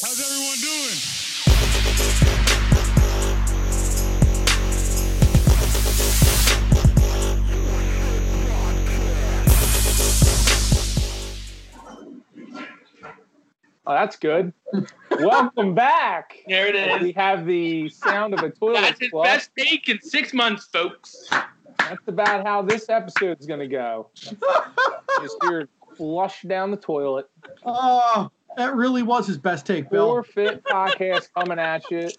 How's everyone doing? Oh, that's good. Welcome back. There it We have the sound of a toilet That's his flush. best take in six months, folks. That's about how this episode's going to go. Just hear flush down the toilet. Oh, that really was his best take, Bill. Four fit podcast coming at you.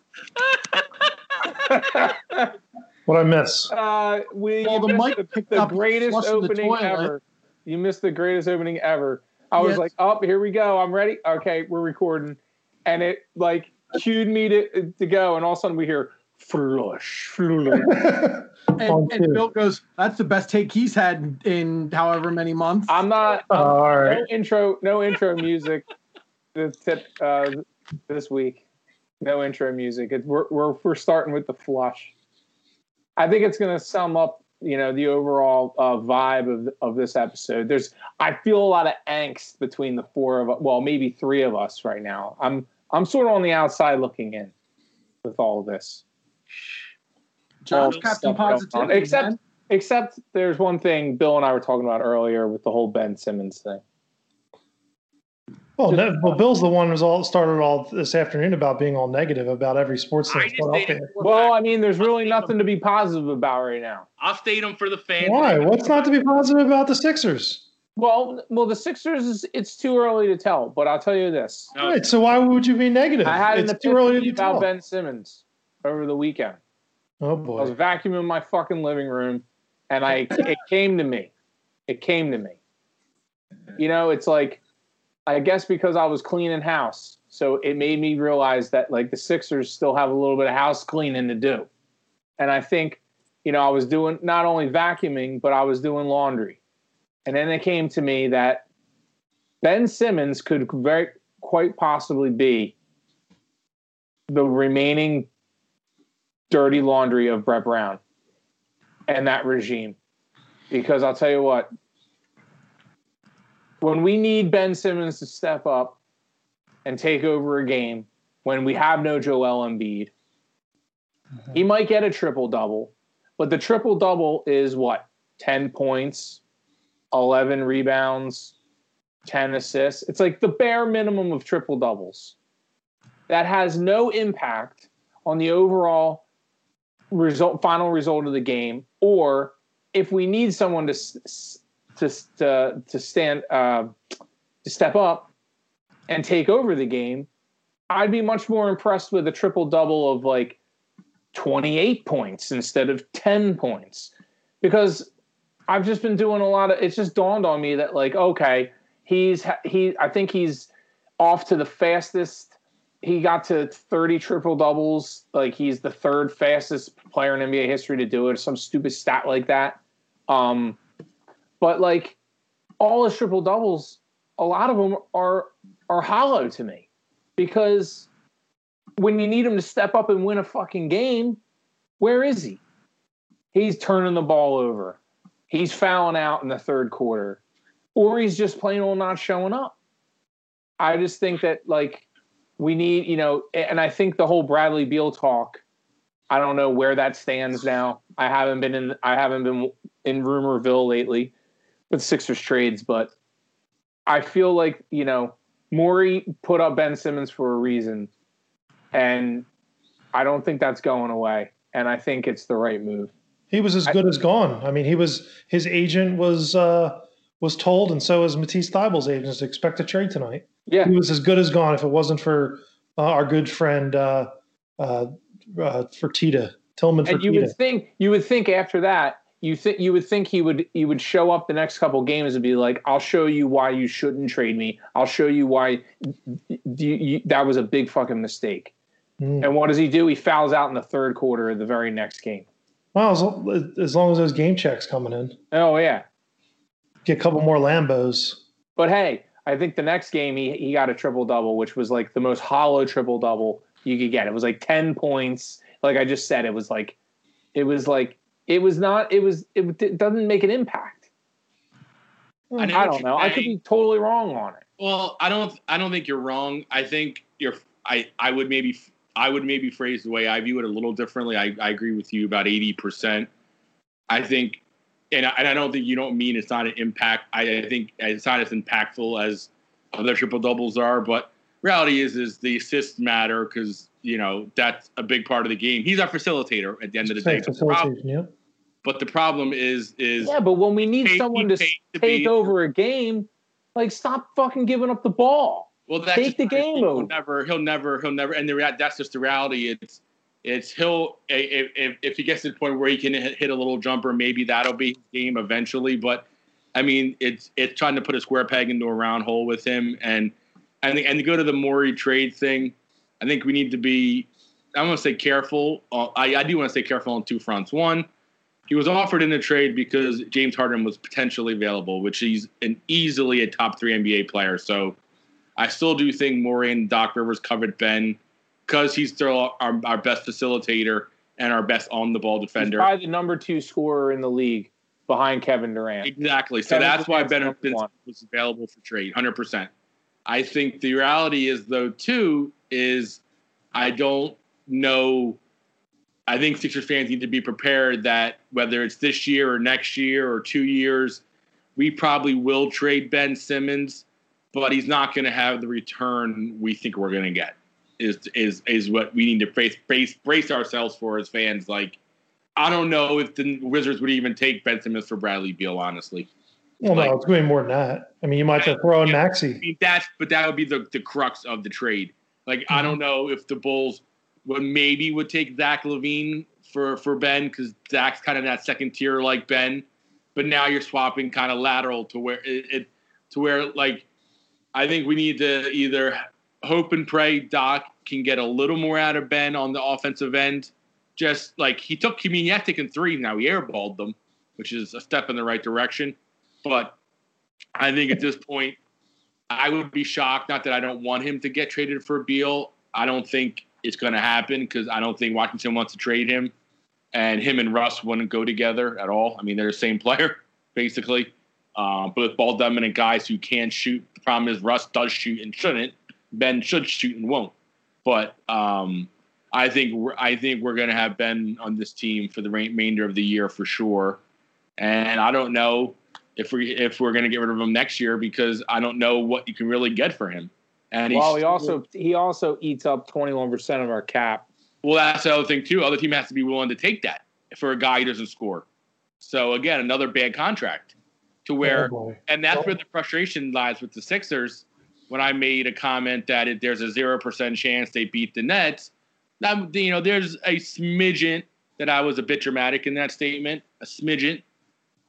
What I miss? uh, we Well, the missed mic picked the, the up greatest flushing the opening ever. You missed the greatest opening ever. I was Yes. like, "Oh, here we go. I'm ready. Okay, we're recording," and it like cued me to to go, and all of a sudden we hear flush, flush. And, and. Bill goes, "That's the best take he's had in, in however many months." I'm not. Oh, all no intro, no intro music. This tip uh, this week, no intro music. It, we're we're we're starting with the flush. I think it's going to sum up, you know, the overall uh, vibe of of this episode. There's, I feel a lot of angst between the four of, well, maybe three of us right now. I'm I'm sort of on the outside looking in with all of this. John's Captain. Positivity. Except- man. Except there's one thing Bill and I were talking about earlier with the whole Ben Simmons thing. Well, no, well, Bill's the one who's all started all this afternoon about being all negative about every sports thing. just Well, okay. Well. I mean, there's really nothing to be positive about right now. I'll state them for the fans. Why? What's not to be positive about the Sixers? Well, well, the Sixers is it's too early to tell, but I'll tell you this: No, Right. So why would you be negative? I had an it's too early to about tell. Ben Simmons over the weekend. Oh boy! I was vacuuming my fucking living room, and I it came to me. It came to me. You know, it's like I guess because I was cleaning house, so it made me realize that like the Sixers still have a little bit of house cleaning to do, and I think, you know, I was doing not only vacuuming but I was doing laundry, and then it came to me that Ben Simmons could very quite possibly be the remaining dirty laundry of Brett Brown and that regime. Because I'll tell you what, when we need Ben Simmons to step up and take over a game, when we have no Joel Embiid, mm-hmm. he might get a triple double, but the triple double is what? 10 points, 11 rebounds, 10 assists. It's like the bare minimum of triple doubles. That has no impact on the overall result final result of the game or if we need someone to s- to to, to stand uh, to step up and take over the game i'd be much more impressed with a triple double of like 28 points instead of 10 points because i've just been doing a lot of it's just dawned on me that like okay he's he i think he's off to the fastest he got to 30 triple doubles. Like he's the third fastest player in NBA history to do it, some stupid stat like that. Um, but like all his triple doubles, a lot of them are are hollow to me because when you need him to step up and win a fucking game, where is he? He's turning the ball over. He's fouling out in the third quarter, or he's just plain old not showing up. I just think that like we need, you know, and I think the whole Bradley Beal talk. I don't know where that stands now. I haven't been in. I haven't been in Rumorville lately with Sixers trades, but I feel like you know Morey put up Ben Simmons for a reason, and I don't think that's going away. And I think it's the right move. He was as good as gone. I mean, he was his agent was uh, was told, and so was Matisse Thybulle's agent to expect a trade tonight. Yeah, He was as good as gone if it wasn't for uh, our good friend uh, uh, uh, Fertitta Tilman and you would think you would think after that you think you would think he would he would show up the next couple games and be like i'll show you why you shouldn't trade me. I'll show you why you, you, that was a big fucking mistake. Mm. and what does he do? He fouls out in the third quarter of the very next game. Well, as, as long as those game checks coming in, oh yeah. Get a couple more Lambos. but hey i think the next game he, he got a triple double which was like the most hollow triple double you could get. It was like 10 points. Like i just said it was like it was like it was not it was it, it doesn't make an impact hmm. know I don't you're know. I could be totally wrong on it. Well, I don't. I don't think you're wrong. I think you're I I would maybe I would maybe phrase the way I view it a little differently. I, I agree with you about eighty percent. I think, and I, and I don't think you don't mean it's not an impact. I, I think it's not as impactful as other triple doubles are. But reality is is the assists matter because you know that's a big part of the game. He's our facilitator at the end of the day. Say But the, problem, facilitation, yeah. But the problem is is Yeah, but when we need someone to take to take over a game, like stop fucking giving up the ball. Well, that's Take the game over. He'll never, he'll never, he'll never, and the rea- that's just the reality. It's, it's he'll if, if if he gets to the point where he can hit, a little jumper, maybe that'll be his game eventually. But I mean, it's it's trying to put a square peg into a round hole with him, and and and to go to the Morey trade thing, I think we need to be. I want to say careful. Uh, I, I do want to say careful on two fronts. One, he was offered in a trade because James Harden was potentially available, which he's an easily a top three NBA player. So I still do think Morey and Doc Rivers covered Ben because he's still our, our best facilitator and our best on the ball He's defender. probably the number two scorer in the league behind Kevin Durant. Exactly. So Kevin that's why Ben was available for trade, hundred percent. I think the reality is though too is I don't know. I think Sixers fans need to be prepared that whether it's this year or next year or two years, we probably will trade Ben Simmons, but he's not going to have the return we think we're going to get. Is is is what we need to brace brace brace ourselves for as fans. Like, I don't know if the Wizards would even take Ben Simmons for Bradley Beal, honestly. Well, Like- no, it's going to be more than that. I mean, you might have to throw in Yeah. I Maxey. mean, that's but that would be the, the crux of the trade. Like I mm-hmm. don't know if the Bulls would maybe would take Zach LaVine for for Ben because Zach's kind of that second tier like Ben, but now you're swapping kind of lateral to where it, it to where like I think we need to either hope and pray Doc can get a little more out of Ben on the offensive end. Just like he took, I mean, he has taken three now. He airballed them, which is a step in the right direction. But I think at this point, I would be shocked. Not that I don't want him to get traded for Beal. I don't think it's going to happen because I don't think Washington wants to trade him, and him and Russ wouldn't go together at all. I mean, they're the same player basically, um, both ball dominant guys who can shoot. The problem is Russ does shoot and shouldn't. Ben should shoot and won't. But um, I think we're, I think we're going to have Ben on this team for the remainder of the year for sure. And I don't know if we if we're going to get rid of him next year because I don't know what you can really get for him. And he's Well, he also he also eats up twenty one percent of our cap. well, that's the other thing too. Other team has to be willing to take that for a guy who doesn't score. So again, another bad contract to where Oh, and that's where the frustration lies with the Sixers. When I made a comment that it, there's a zero percent chance they beat the Nets, that you know there's a smidgen that I was a bit dramatic in that statement, a smidgen,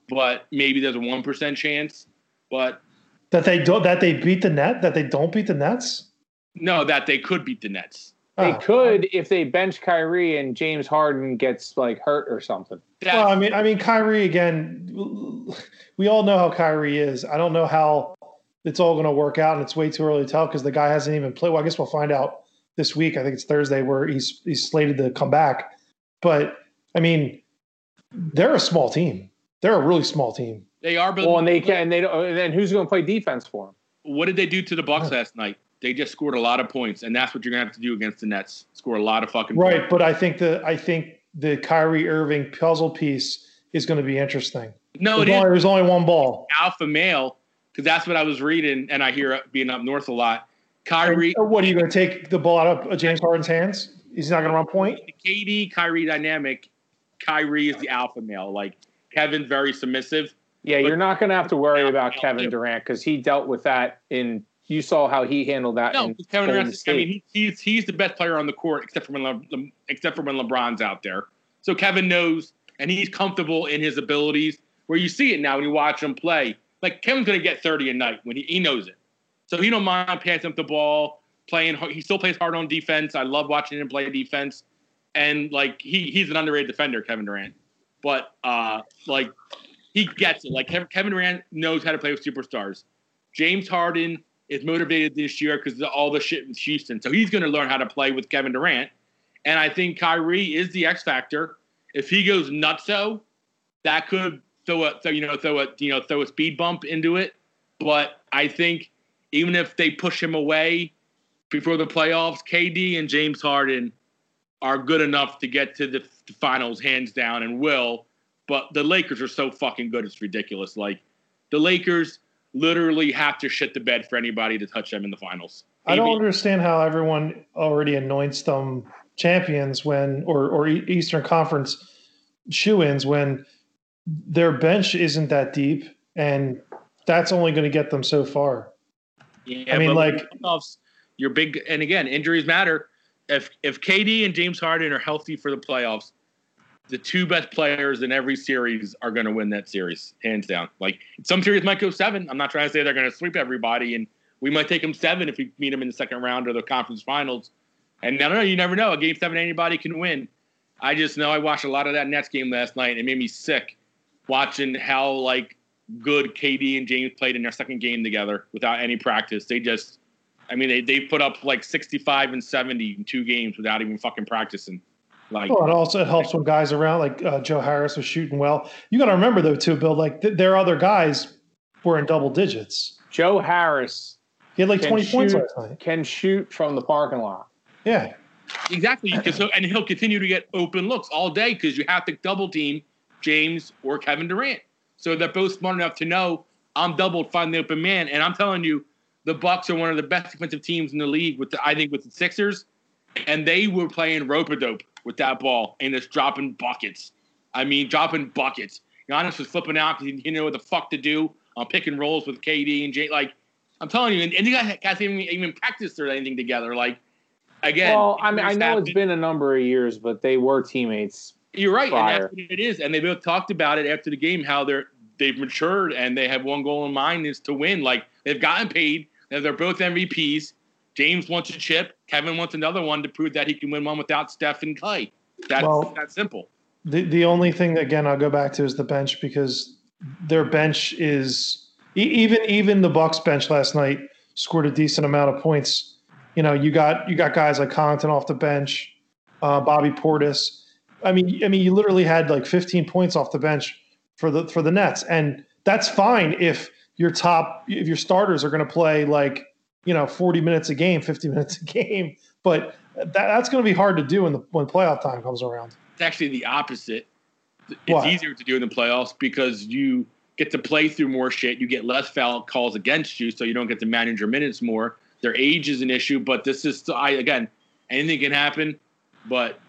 but maybe there's a one percent chance. But that they don't that they beat the net that they don't beat the Nets. no, that they could beat the Nets. They Oh. could if they bench Kyrie and James Harden gets like hurt or something. That, Well, I mean, I mean, Kyrie again. We all know how Kyrie is. I don't know how it's all going to work out, and it's way too early to tell because the guy hasn't even played. Well, I guess we'll find out this week. I think it's Thursday where he's he's slated to come back. But I mean, they're a small team. They're a really small team. They are. But Well, and they can. And they don't. And then who's going to play defense for them? what did they do to the Bucks last night? They just scored a lot of points, and that's what you're gonna have to do against the Nets. Score a lot of fucking Right, points. but I think the I think the Kyrie Irving puzzle piece is going to be interesting. No, it There's is only, there's only one ball. alpha male because that's what I was reading, and I hear it being up north a lot. Kyrie, Or uh, What are you going to take the ball out of uh, James Harden's hands? He's not going to run point. the KD Kyrie dynamic. Kyrie is the alpha male. Like Kevin's very submissive. Yeah, But- you're not going to have to worry about. Kevin Durant because he dealt with that in. You saw how he handled that. No, in Kevin Durant. I mean, he's he's the best player on the court, except for when Le, except for when LeBron's out there. So Kevin knows, and he's comfortable in his abilities. Where you see it now when you watch him play, like Kevin's going to get thirty a night when he, he knows it. So he don't mind passing up the ball, playing. He still plays hard on defense. I love watching him play defense, and like he he's an underrated defender, Kevin Durant. But uh, like he gets it. Like Kevin Durant knows how to play with superstars. James Harden is motivated this year because of all the shit with Houston. So he's going to learn how to play with Kevin Durant. And I think Kyrie is the X factor. If he goes nutso, that could throw a throw, you know throw a you know throw a speed bump into it. But I think even if they push him away, before the playoffs, KD and James Harden are good enough to get to the finals hands down and will. But the Lakers are so fucking good, it's ridiculous. Like the Lakers literally have to shit the bed for anybody to touch them in the finals. I don't understand how everyone already anoints them champions when, or or Eastern Conference shoe-ins when their bench isn't that deep, and that's only going to get them so far. Yeah, I mean, like- with the playoffs, you're big, and again, injuries matter. If if KD and James Harden are healthy for the playoffs, the two best players in every series are going to win that series, hands down. Like some series might go seven. I'm not trying to say they're going to sweep everybody, and we might take them seven if we meet them in the second round or the conference finals. And I don't know, you never know. A game seven, anybody can win. I just know I watched a lot of that Nets game last night. It made me sick watching how like good KD and James played in their second game together without any practice. They just, I mean, they they put up like 65 and 70 in two games without even fucking practicing. Like, Well, it also it helps when guys around like uh, Joe Harris was shooting well. You got to remember though too, Bill. Like th- their other guys were in double digits. Joe Harris He had like Can twenty points shoot. last night. can shoot from the parking lot. Yeah, exactly. so, and he'll continue to get open looks all day because you have to double team James or Kevin Durant. So they're both smart enough to know I'm doubled, find the open man. And I'm telling you, the Bucks are one of the best defensive teams in the league. With the, I think with the Sixers, and they were playing rope a dope with that ball and just dropping buckets. I mean, dropping buckets. Giannis was flipping out because he didn't know what the fuck to do on pick and rolls with KD and Jay. Like, I'm telling you, and, and you guys guys even even practiced or anything together. Like, again, well, I mean, I know it's been a number of years, but they were teammates. You're right, and that's what it is. And they both talked about it after the game how they're they've matured and they have one goal in mind is to win. Like they've gotten paid. and They're both MVPs. James wants a chip. Kevin wants another one to prove that he can win one without Steph and Klay. That's Well- that's simple. the the only thing again I'll go back to is the bench because their bench is even even the Bucks bench last night scored a decent amount of points. You know, you got you got guys like Connaughton off the bench, uh, Bobby Portis. I mean, I mean, you literally had like 15 points off the bench for the for the Nets, and that's fine if your top if your starters are going to play like you know 40 minutes a game, 50 minutes a game. But that, that's going to be hard to do when the when playoff time comes around. It's actually the opposite. It's What? easier to do in the playoffs because you get to play through more shit. You get less foul calls against you, so you don't get to manage your minutes more. Their age is an issue, but this is I again anything can happen. But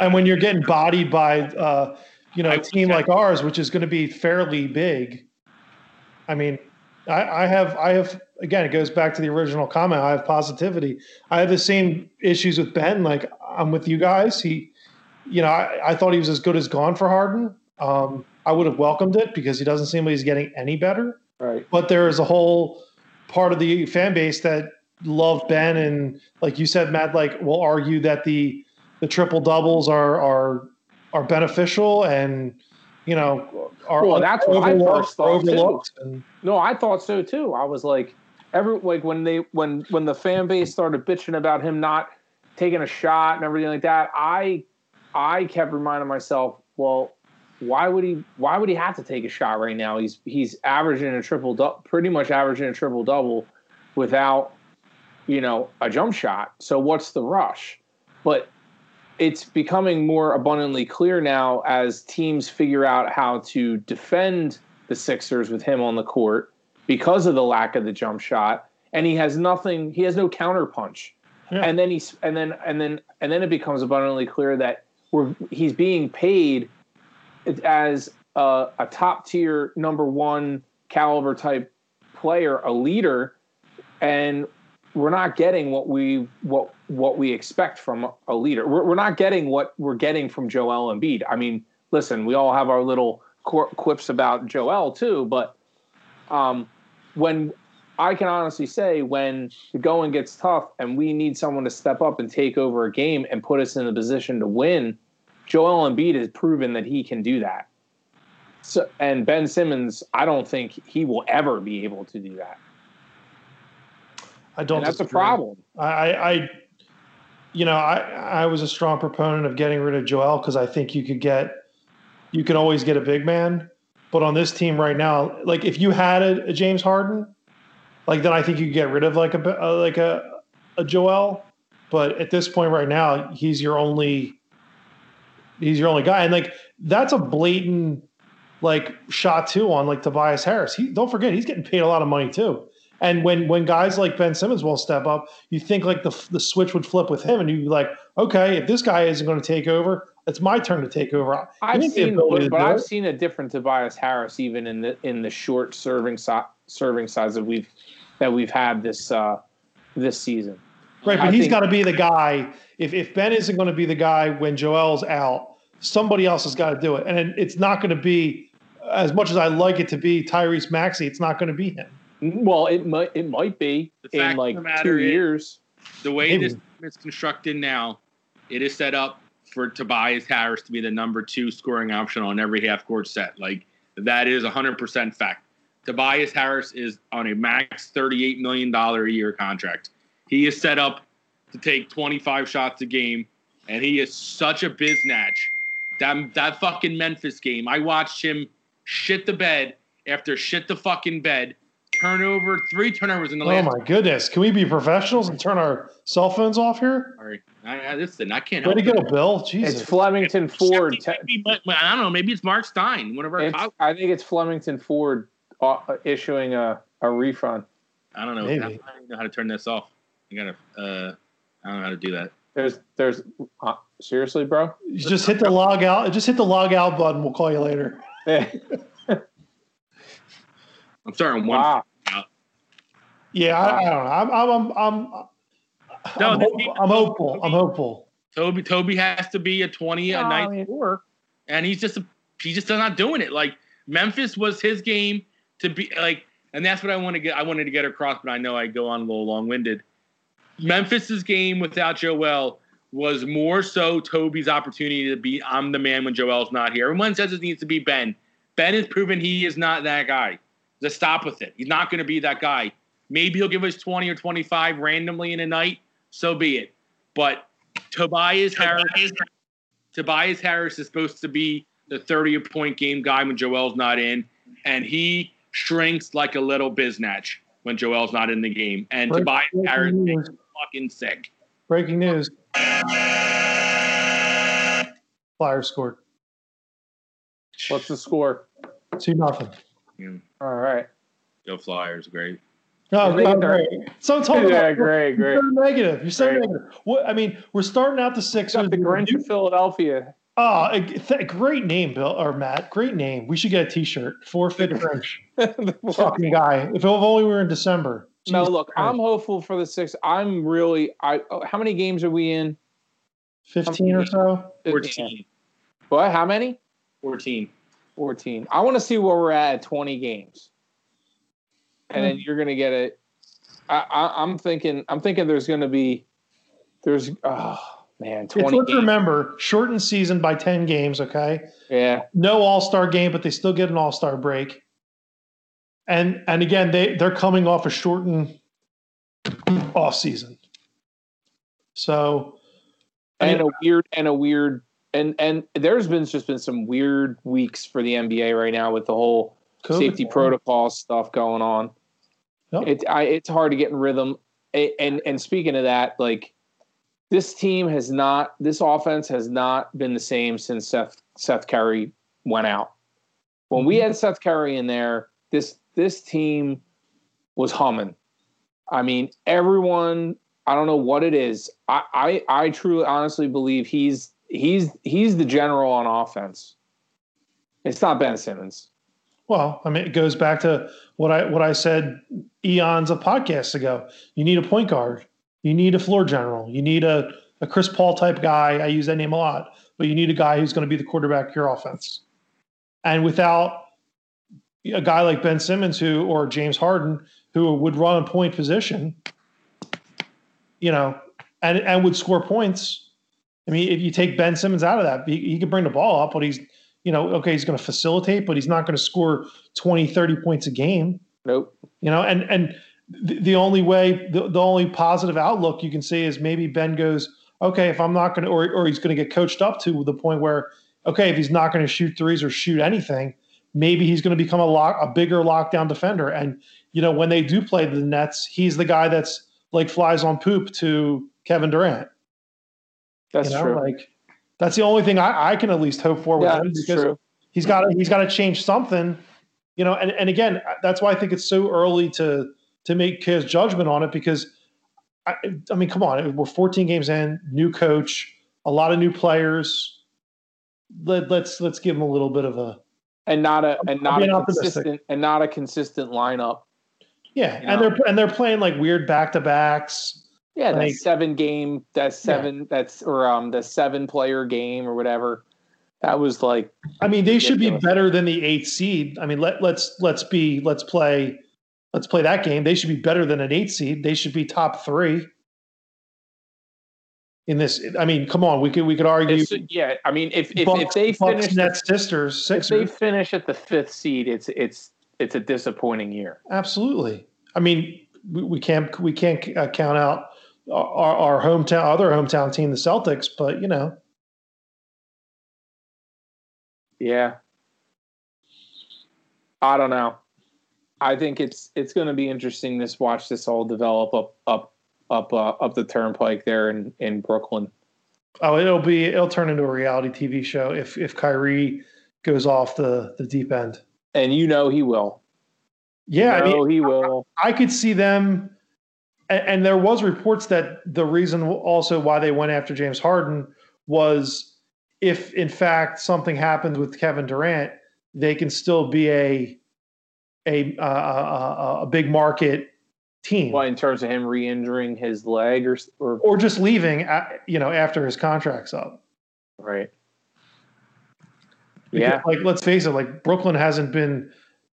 and when you're getting bodied by uh, you know a team like ours, which is going to be fairly big, I mean, I, I have I have again it goes back to the original comment. I have positivity. I have the same issues with Ben. Like I'm with you guys. He, you know, I, I thought he was as good as gone for Harden. Um, I would have welcomed it because he doesn't seem like he's getting any better. Right. But there is a whole part of the fan base that love Ben and like you said, Matt, like will argue that the the triple doubles are are are beneficial and you know are Well, that's what I first thought, too. And, No, I thought so too. I was like, every like when they when when the fan base started bitching about him not taking a shot and everything like that, I I kept reminding myself, well, why would he why would he have to take a shot right now? He's he's averaging a triple double, pretty much averaging a triple double without you know a jump shot. So what's the rush? But it's becoming more abundantly clear now as teams figure out how to defend the Sixers with him on the court because of the lack of the jump shot, and he has nothing. He has no counter punch, Yeah. and then he's and then and then and then it becomes abundantly clear that we're he's being paid as a, a top tier number one caliber type player, a leader, and we're not getting what we what what we expect from a leader. We're, we're not getting what we're getting from Joel Embiid. I mean, listen, we all have our little qu- quips about Joel too, but um, when I can honestly say when the going gets tough and we need someone to step up and take over a game and put us in a position to win, Joel Embiid has proven that he can do that. So, and Ben Simmons, I don't think he will ever be able to do that. I don't. And that's a problem. I, I, I- you know, I, I was a strong proponent of getting rid of Joel because I think you could get, you can always get a big man. But on this team right now, like if you had a, a James Harden, like then I think you could get rid of like a uh, like a a Joel, but at this point right now, he's your only he's your only guy. And like that's a blatant like shot too on like Tobias Harris. He don't forget he's getting paid a lot of money too. And when when guys like Ben Simmons will step up, you think like the the switch would flip with him, and you'd be like, okay, if this guy isn't going to take over, it's my turn to take over. I've He has the seen, but I've seen a different Tobias Harris even in the in the short serving si- serving size that we've that we've had this uh, this season. Right, I but he's think- got to be the guy. If if Ben isn't going to be the guy when Joel's out, somebody else has got to do it, and it's not going to be as much as I like it to be Tyrese Maxey. It's not going to be him. Well, it might it might be The in like two is- years. The way Maybe. this team is constructed now, it is set up for Tobias Harris to be the number two scoring option on every half court set. Like that is 100% fact. Tobias Harris is on a max $38 million a year contract. He is set up to take 25 shots a game, and he is such a biznatch. That, that fucking Memphis game, I watched him shit the bed after shit the fucking bed, turnover, three turnovers in the Oh last Oh my goodness! Can we be professionals and turn our cell phones off here? Sorry. I, I, listen, I can't Way to go, Bill. Jesus. It's Flemington Ford. Maybe, but- but I don't know. Maybe it's Mark Stein, one of our. I think it's Flemington Ford uh, issuing a, a refund. I don't know. Maybe. I don't know how to turn this off. I gotta. Uh, I don't know how to do that. There's there's uh, seriously, bro. You just hit the log out. Just hit the log out button. We'll call you later. I'm starting one. wow. Yeah, I, I don't know. I'm I'm I'm I'm, No, I'm, hope- team- I'm hopeful. I'm hopeful. Toby. Toby has to be a 20 a No, night I mean- scorer, and he's just he's just not doing it. Like Memphis was his game to be like, and that's what I want to get. I wanted to get across, but I know I go on a little long winded. Memphis's game without Joel was more so Toby's opportunity to be I'm the man when Joel's not here. Everyone says it needs to be Ben. Ben has proven he is not that guy. Just stop with it. He's not going to be that guy. Maybe he'll give us 20 or 25 randomly in a night. So be it. But Tobias Harris, Tobias Harris is supposed to be the 30 point game guy when Joel's not in, and he shrinks like a little biznatch when Joel's not in the game. And Break- Tobias breaking Harris news. makes fucking sick. Breaking news. Flyers scored What's the score? two nothing. All right. Go Flyers, great. Oh, They get great. So I'm talking Yeah, about great, You're great. so negative. You're so Great. negative. What I mean, we're starting out the Sixers. Got the Grinch of Philadelphia. Oh, a, th- great name, Bill or Matt. Great name. We should get a T-shirt. Forfeit Grinch. Fucking guy. If only we were in December. no, look, I'm hopeful for the six. I'm really. I. oh, How many games are we in? fifteen or so. 14. What? How many? 14. 14. I want to see where we're at at 20 games. And Hmm. then you're going to get it. I, I, I'm thinking, I'm thinking there's going to be, there's, oh man, It's, 20 let's remember, shortened season by ten games. Okay, Yeah. no All Star game, but they still get an All Star break. And and again, they they're coming off a shortened off season. So I And mean, a weird, and a weird, and, and there's been just been some weird weeks for the NBA right now with the whole COVID. safety protocol stuff going on. Yep. It's I, it's hard to get in rhythm. A- And and speaking of that, like this team has not, this offense has not been the same since Seth Seth Curry went out. When we mm-hmm. had Seth Curry in there, this this team was humming. I mean, everyone. I don't know what it is. I I, I truly, honestly believe he's he's he's the general on offense. It's not Ben Simmons. Well, I mean, it goes back to what I what I said eons of podcasts ago. You need a point guard. You need a floor general. You need a, a Chris Paul type guy. I use that name a lot, but you need a guy who's going to be the quarterback of your offense. And without a guy like Ben Simmons who or James Harden who would run a point position, you know, and and would score points. I mean, if you take Ben Simmons out of that, he, he could bring the ball up, but he's you know, okay, he's going to facilitate, but he's not going to score 20, 30 points a game, Nope. you know, and, and the, the only way, the, the only positive outlook you can see is maybe Ben goes, okay, if I'm not going to, or, or he's going to get coached up to the point where, okay, if he's not going to shoot threes or shoot anything, maybe he's going to become a lock, a bigger lockdown defender. And, you know, when they do play the Nets, he's the guy that's like flies on poop to Kevin Durant. That's you know, true. like that's the only thing I, I can at least hope for with yeah, him because true. he's got to he's got to change something, you know. And and again, that's why I think it's so early to to make his judgment on it because I, I mean, come on, we're 14 games in, new coach, a lot of new players. Let, let's let's give him a little bit of a And not a and not a optimistic. consistent and not a consistent lineup. yeah, You and they're and they're playing like weird back to backs. Yeah, that seven game, that seven, that's or um the seven player game or whatever. That was like I mean, they should be better than the eighth seed. I mean, let let's let's be let's play let's play that game. They should be better than an eight seed. They should be top three in this. I mean, come on, we could we could argue it's, yeah. I mean, if if, Bucks, if they Bucks, finish Nets, Sixers, if they finish at the fifth seed, it's it's it's a disappointing year. Absolutely. I mean, we, we can't we can't uh, count out our, our hometown other hometown team, the Celtics, but you know, Yeah. I don't know. I think it's it's going to be interesting to watch this all develop up up up uh, up the turnpike there in in Brooklyn. oh, it'll be it'll turn into a reality TV show if if Kyrie goes off the the deep end. And you know he will. Yeah, I You mean, know he will. I could see them, and, and there was reports that the reason also why they went after James Harden was if in fact something happened with Kevin Durant, they can still be a a uh, a, a big market team, Well, in terms of him re-injuring his leg or or or just leaving, uh, you know, after his contract's up. right. Because, Yeah. like let's face it, like Brooklyn hasn't been,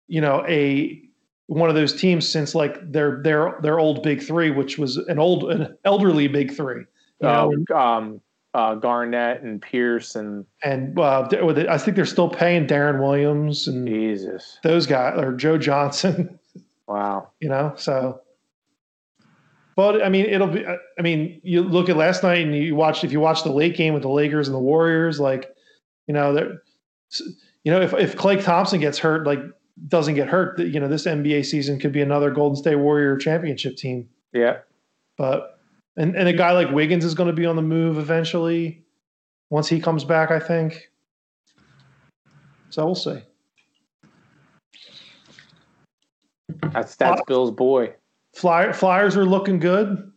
you know, a one of those teams since like their their their old big three, which was an old an elderly big three. You know, Uh, um, uh, Garnett and Pierce and and uh, th- with it- I think they're still paying Deron Williams and Jesus. those guys or Joe Johnson. Wow. You know, so. But I mean, it'll be. I mean, you look at last night and you watched. If you watch the late game with the Lakers and the Warriors, like, you know, you know, if if Klay Thompson gets hurt, like doesn't get hurt, that you know, this NBA season could be another Golden State Warrior championship team. Yeah. But and and a guy like Wiggins is going to be on the move eventually, once he comes back. I think. So we'll see. That's that's Bill's boy. Flyer, Flyers are looking good.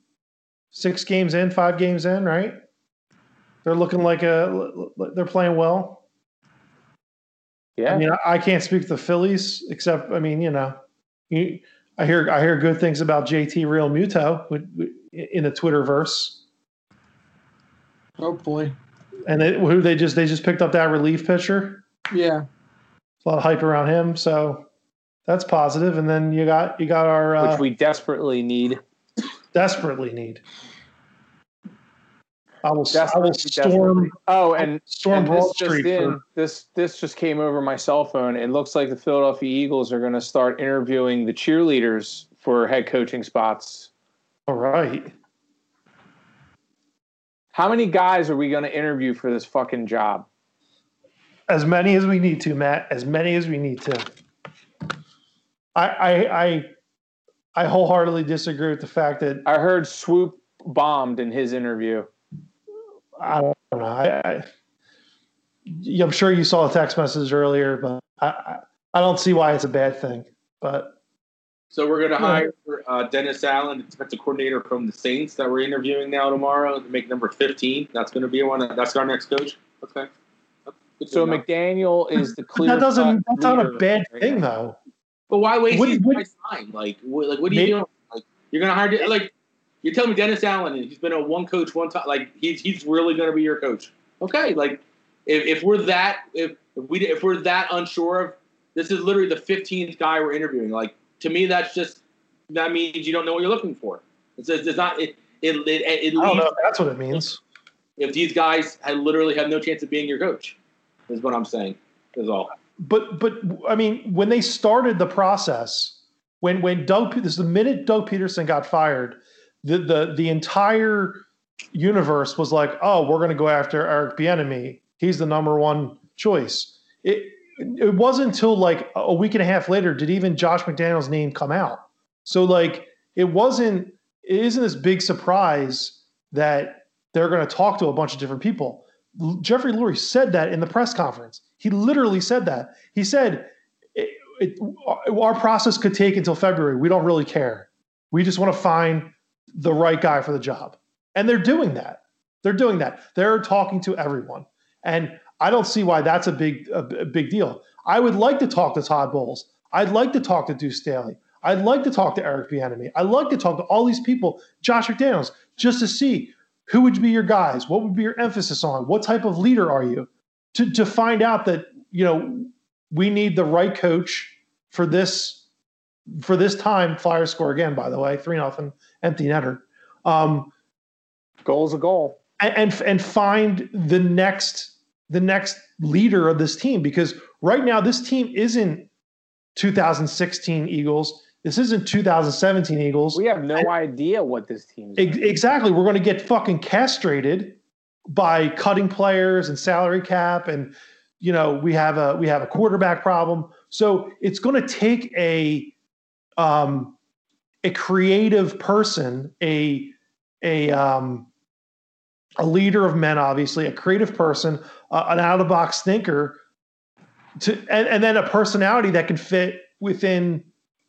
Six games in, five games in, right? They're looking like a. They're playing well. Yeah. I mean, I, I can't speak to the Phillies, except I mean, you know, you, I hear I hear good things about JT Realmuto with- with- in the Twitterverse, Hopefully. and they, who they just they just picked up that relief pitcher. Yeah. A lot of hype around him, so that's positive. And then you got you got our uh, which we desperately need. desperately need. I will I will storm. Oh, and storm and Broad this just Street in, for this this just came over my cell phone. It looks like the Philadelphia Eagles are going to start interviewing the cheerleaders for head coaching spots. all right. How many guys are we going to interview for this fucking job? As many as we need to, Matt. As many as we need to. I I I, I wholeheartedly disagree with the fact that I heard Swoop bombed in his interview. I don't know. I, I I'm sure you saw a text message earlier, but I I, I don't see why it's a bad thing. But So we're going to hire uh, Dennis Allen, the defensive coordinator from the Saints, that we're interviewing now tomorrow to make number 15. That's going to be one. That's our next coach. Okay. That's good to So know. McDaniel is the but clear. that doesn't. That's not a bad right thing, now. though. But why waste What- his what- time? Like, what, like, what are you Maybe- doing? Like, you're gonna hire like you're telling me Dennis Allen, he's been a one coach one time. Like, he's he's really gonna be your coach. Okay, like if, if we're that if, if we if we're that unsure of this is literally the 15th guy we're interviewing. Like to me, that's just that means you don't know what you're looking for. It's, it's it's not it it it, it I don't leaves know if that's what it means. if these guys had literally have no chance of being your coach. Is what I'm saying. Is all. but but I mean, when they started the process, when when Doug this is the minute Doug Pederson got fired, the the the entire universe was like, oh, we're going to go after Eric Bieniemy. He's the number one choice. It it wasn't until like a week and a half later did even Josh McDaniel's name come out. So like it wasn't it isn't this big surprise that they're going to talk to a bunch of different people. Jeffrey Lurie said that in the press conference. He literally said that. He said, it, Our process could take until February. We don't really care. We just want to find the right guy for the job. And they're doing that. They're doing that. They're talking to everyone. And I don't see why that's a big a, a big deal. I would like to talk to Todd Bowles. I'd like to talk to Deuce Staley. I'd like to talk to Eric Bieniemy. I'd like to talk to all these people, Josh McDaniels, just to see who would be your guys, what would be your emphasis on, what type of leader are you, to to find out that you know we need the right coach for this for this time. Flyers score again, by the way, three nothing, empty netter. Um, Goal's a goal. and, and and find the next the next leader of this team because right now this team isn't 2016 Eagles. This isn't 2017 Eagles. We have no idea what this team Ex- exactly. We're going to get fucking castrated by cutting players and salary cap and you know, we have a we have a quarterback problem. So it's going to take a um a creative person, a a um a leader of men obviously, a creative person, uh, an out of box thinker to and, and then a personality that can fit within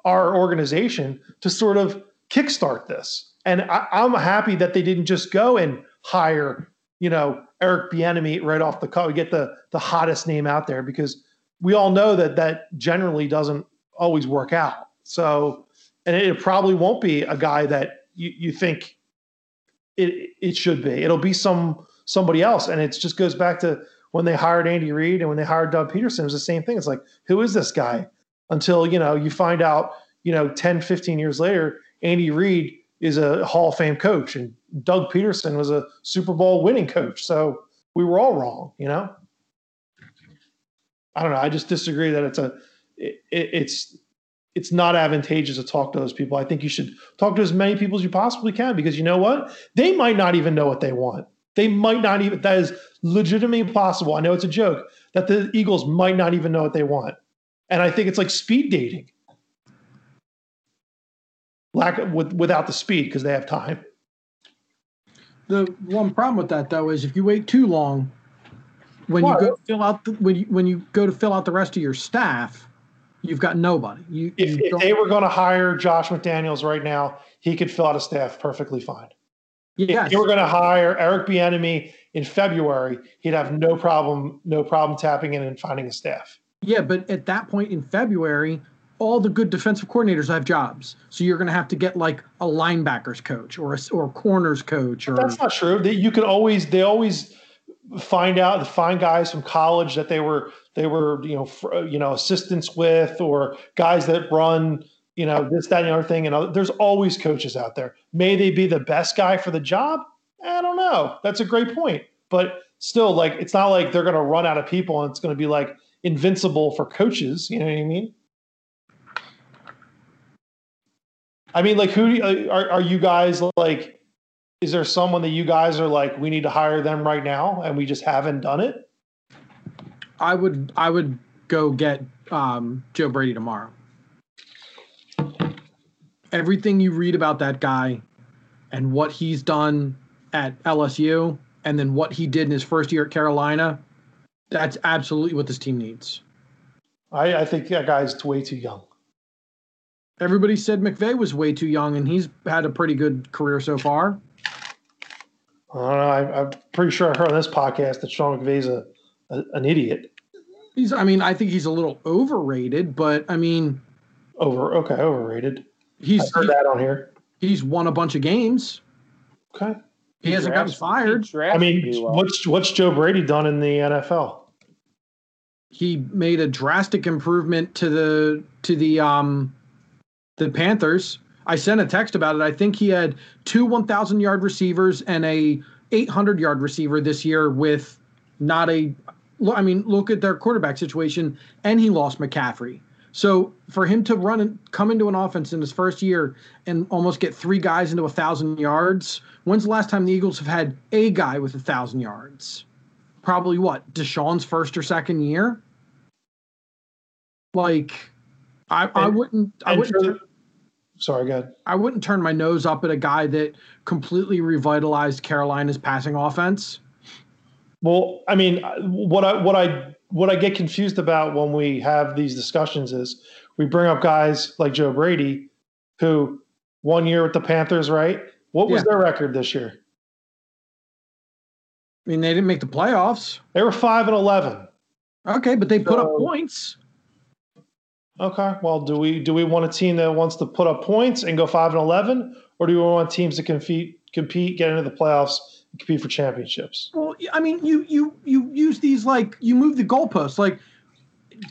our organization to sort of kickstart this. And I, I'm happy that they didn't just go and hire, you know, Eric Bieniemy right off the cut. We get the the hottest name out there because we all know that that generally doesn't always work out. So, and it probably won't be a guy that you, you think it it should be. It'll be some somebody else, and it just goes back to when they hired Andy Reid and when they hired Doug Pederson. It was the same thing. It's like, who is this guy? Until you know you find out, you know, 10, 15 years later, Andy Reid is a Hall of Fame coach, and Doug Pederson was a Super Bowl winning coach. So we were all wrong, you know. I don't know. I just disagree that it's a it, it's it's not advantageous to talk to those people. I think you should talk to as many people as you possibly can because you know what? They might not even know what they want. They might not even that is legitimately possible. I know it's a joke that the Eagles might not even know what they want. And I think it's like speed dating. Lack of, with, without the speed because they have time. The one problem with that though is if you wait too long, when you go fill out the, when you when you go to fill out the rest of your staff, you've got nobody. You, If, you if they were going to hire Josh McDaniels right now, he could fill out a staff perfectly fine. yes, If they were going to hire Eric Bieniemy in February, he'd have no problem, no problem tapping in and finding a staff. yeah, but at that point in February, all the good defensive coordinators have jobs, so you're going to have to get like a linebackers coach or a, or a corners coach or That's not true. They, you can always, they always find out, the find guys from college that they were, they were, you know, you know, assistants with, or guys that run, you know, this, that, and the other thing. And other, there's always coaches out there. May they be the best guy for the job? I don't know. That's a great point. But still, like, it's not like they're going to run out of people and it's going to be like invincible for coaches. You know what I mean? I mean, like, who you, uh, are, are you guys like? Is there someone that you guys are like, we need to hire them right now, and we just haven't done it? I would I would go get um, Joe Brady tomorrow. Everything you read about that guy and what he's done at LSU and then what he did in his first year at Carolina, that's absolutely what this team needs. I, I think that guy's way too young. Everybody said McVay was way too young, and he's had a pretty good career so far. I don't know. I, I'm pretty sure I heard on this podcast that Sean McVay's a, a an idiot. He's, I mean, I think he's a little overrated, but I mean, Over okay, overrated. I he's heard that on here. he's won a bunch of games. Okay. He hasn't gotten fired. he I mean, well. what's what's Joe Brady done in the NFL? he made a drastic improvement to the to the um the Panthers. I sent a text about it. I think he had two 1,000 yard receivers and a 800 yard receiver this year with not a. I mean, look at their quarterback situation, and he lost McCaffrey. So for him to run and come into an offense in his first year and almost get three guys into a thousand yards. When's the last time the Eagles have had a guy with a thousand yards? Probably what DeSean's first or second year. Like, I, I wouldn't. I wouldn't. for- Sorry, good. I wouldn't turn my nose up at a guy that completely revitalized Carolina's passing offense. Well, I mean, what I what I what I get confused about when we have these discussions is we bring up guys like Joe Brady, who one year with the Panthers, right? What was Yeah. their record this year? I mean, they didn't make the playoffs. They were five and eleven. Okay, but they put up points. Okay. Well, do we do we want a team that wants to put up points and go five and eleven, or do we want teams to compete compete, get into the playoffs, compete for championships? Well, I mean, you you you use these like you move the goalposts. Like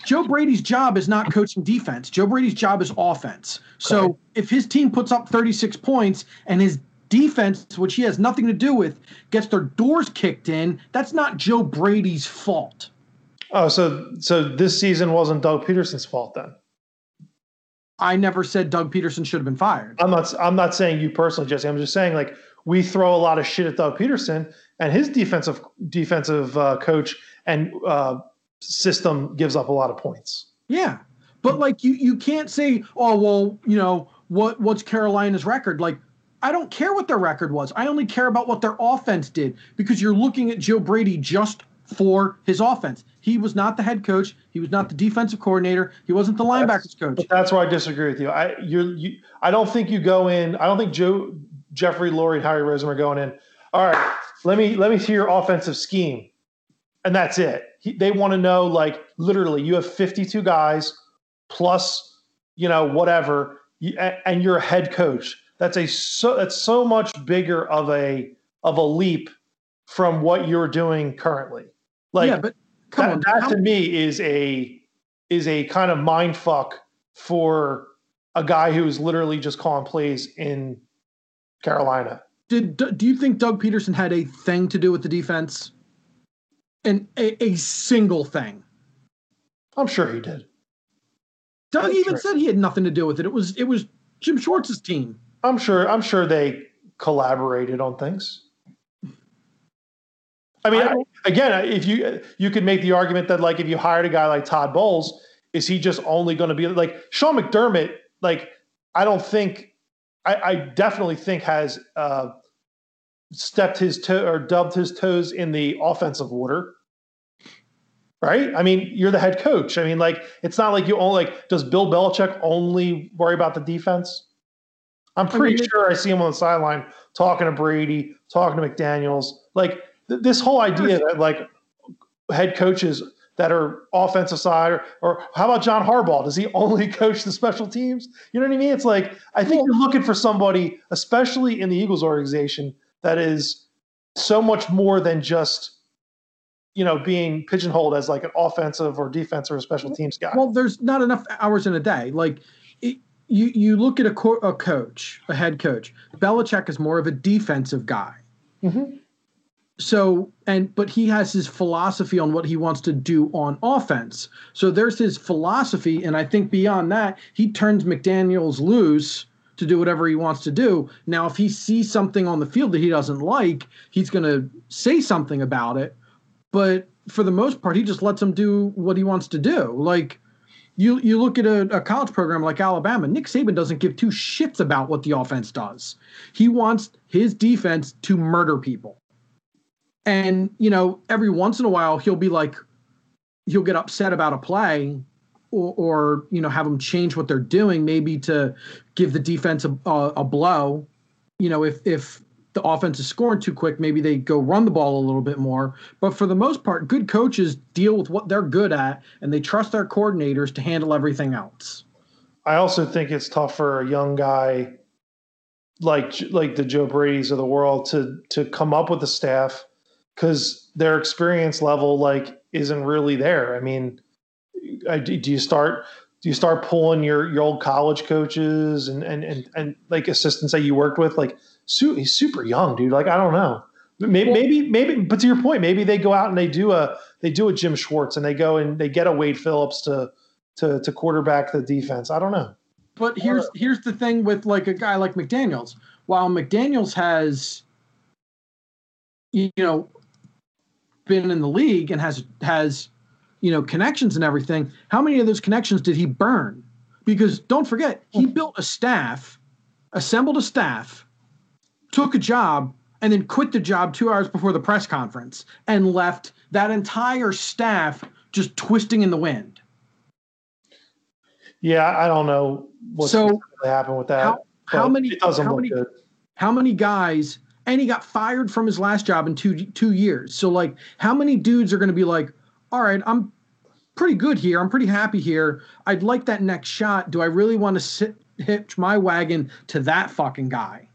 Joe Brady's job is not coaching defense. Joe Brady's job is offense. So Okay. if his team puts up 36 points and his defense, which he has nothing to do with, gets their doors kicked in, that's not Joe Brady's fault. Oh, so so this season wasn't Doug Pederson's fault then. I never said Doug Pederson should have been fired. I'm not I'm not saying you personally, Jesse. I'm just saying like we throw a lot of shit at Doug Pederson and his defensive defensive uh, coach and uh, system gives up a lot of points. Yeah. But like you you can't say, "Oh, well, you know, what what's Carolina's record?" Like I don't care what their record was. I only care about what their offense did because you're looking at Joe Brady just for his offense. He was not the head coach, he was not the defensive coordinator, he wasn't the linebackers coach. But that's where I disagree with you. I you're you, I don't think you go in. I don't think Joe Jeffrey Lurie and Howie Roseman are going in. All right, let me let me see your offensive scheme, and that's it. He, they want to know like literally you have 52 guys plus you know whatever, and you're a head coach. That's a so that's so much bigger of a of a leap from what you're doing currently. Like yeah, but come that, on. that how- to me is a is a kind of mind fuck for a guy who is literally just calling plays in Carolina. did do you think Doug Pederson had a thing to do with the defense? And a, a single thing. I'm sure he did. Doug I'm even sure. said he had nothing to do with it. It was it was Jim Schwartz's team. I'm sure. I'm sure they collaborated on things. I mean, I I again, if you you could make the argument that like if you hired a guy like Todd Bowles, is he just only going to be like Sean McDermott? Like, I don't think, I, I definitely think has uh, stepped his toe or dubbed his toes in the offensive order. Right? I mean, you're the head coach. I mean, like, it's not like you only like. Does Bill Belichick only worry about the defense? I'm pretty mean, sure I see him on the sideline talking to Brady, talking to McDaniels. Like th- this whole idea that like head coaches that are offensive side, or, or how about John Harbaugh? Does he only coach the special teams? You know what I mean? It's like I think you're looking for somebody, especially in the Eagles organization, that is so much more than just you know being pigeonholed as like an offensive or defensive or a special teams guy. Well, there's not enough hours in a day. Like it, you, you look at a, co- a coach, a head coach. Belichick is more of a defensive guy. Mhm. So and but he has his philosophy on what he wants to do on offense. So there's his philosophy, and I think beyond that, he turns McDaniels loose to do whatever he wants to do. Now, if he sees something on the field that he doesn't like, he's going to say something about it. But for the most part, he just lets him do what he wants to do. Like you, you look at a, a college program like Alabama. Nick Saban doesn't give two shits about what the offense does. He wants his defense to murder people. And you know, every once in a while, he'll be like, he'll get upset about a play, or, or you know, have them change what they're doing, maybe to give the defense a, a, a blow. You know, if if the offense is scoring too quick, maybe they go run the ball a little bit more. But for the most part, good coaches deal with what they're good at, and they trust their coordinators to handle everything else. I also think it's tough for a young guy like like the Joe Brady's of the world to to come up with a staff because their experience level like isn't really there. I mean, I, do you start do you start pulling your your old college coaches and and and, and like assistants that you worked with? Like, su- he's super young, dude. Like, I don't know. Maybe, maybe, maybe, but to your point, maybe they go out and they do a they do a Jim Schwartz and they go and they get a Wade Phillips to to to quarterback the defense. I don't know. But here's here's the thing with like a guy like McDaniels. While McDaniels has you know been in the league and has has you know connections and everything, how many of those connections did he burn? Because don't forget, he hmm. built a staff assembled a staff, took a job, and then quit the job two hours before the press conference and left that entire staff just twisting in the wind. Yeah, I don't know what's So, going to happen with that. How, how many? How many? How many guys? And he got fired from his last job in two two years. So like, how many dudes are going to be like, all right, I'm pretty good here. I'm pretty happy here. I'd like that next shot. Do I really want to sit hitch my wagon to that fucking guy?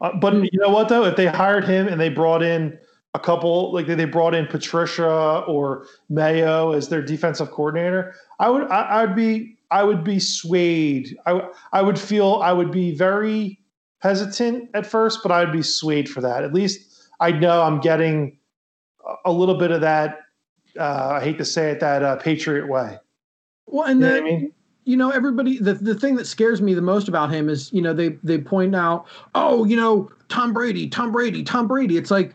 Uh, but you know what though? If they hired him and they brought in a couple, like they brought in Patricia or Mayo as their defensive coordinator, I would I, I would be I would be swayed. I I would feel I would be very hesitant at first, but I would be swayed for that. At least I know I'm getting a- a little bit of that. Uh, I hate to say it, that uh, Patriot way. Well, and You then I mean? you know everybody the, the thing that scares me the most about him is you know they they point out oh you know tom brady tom brady tom brady it's like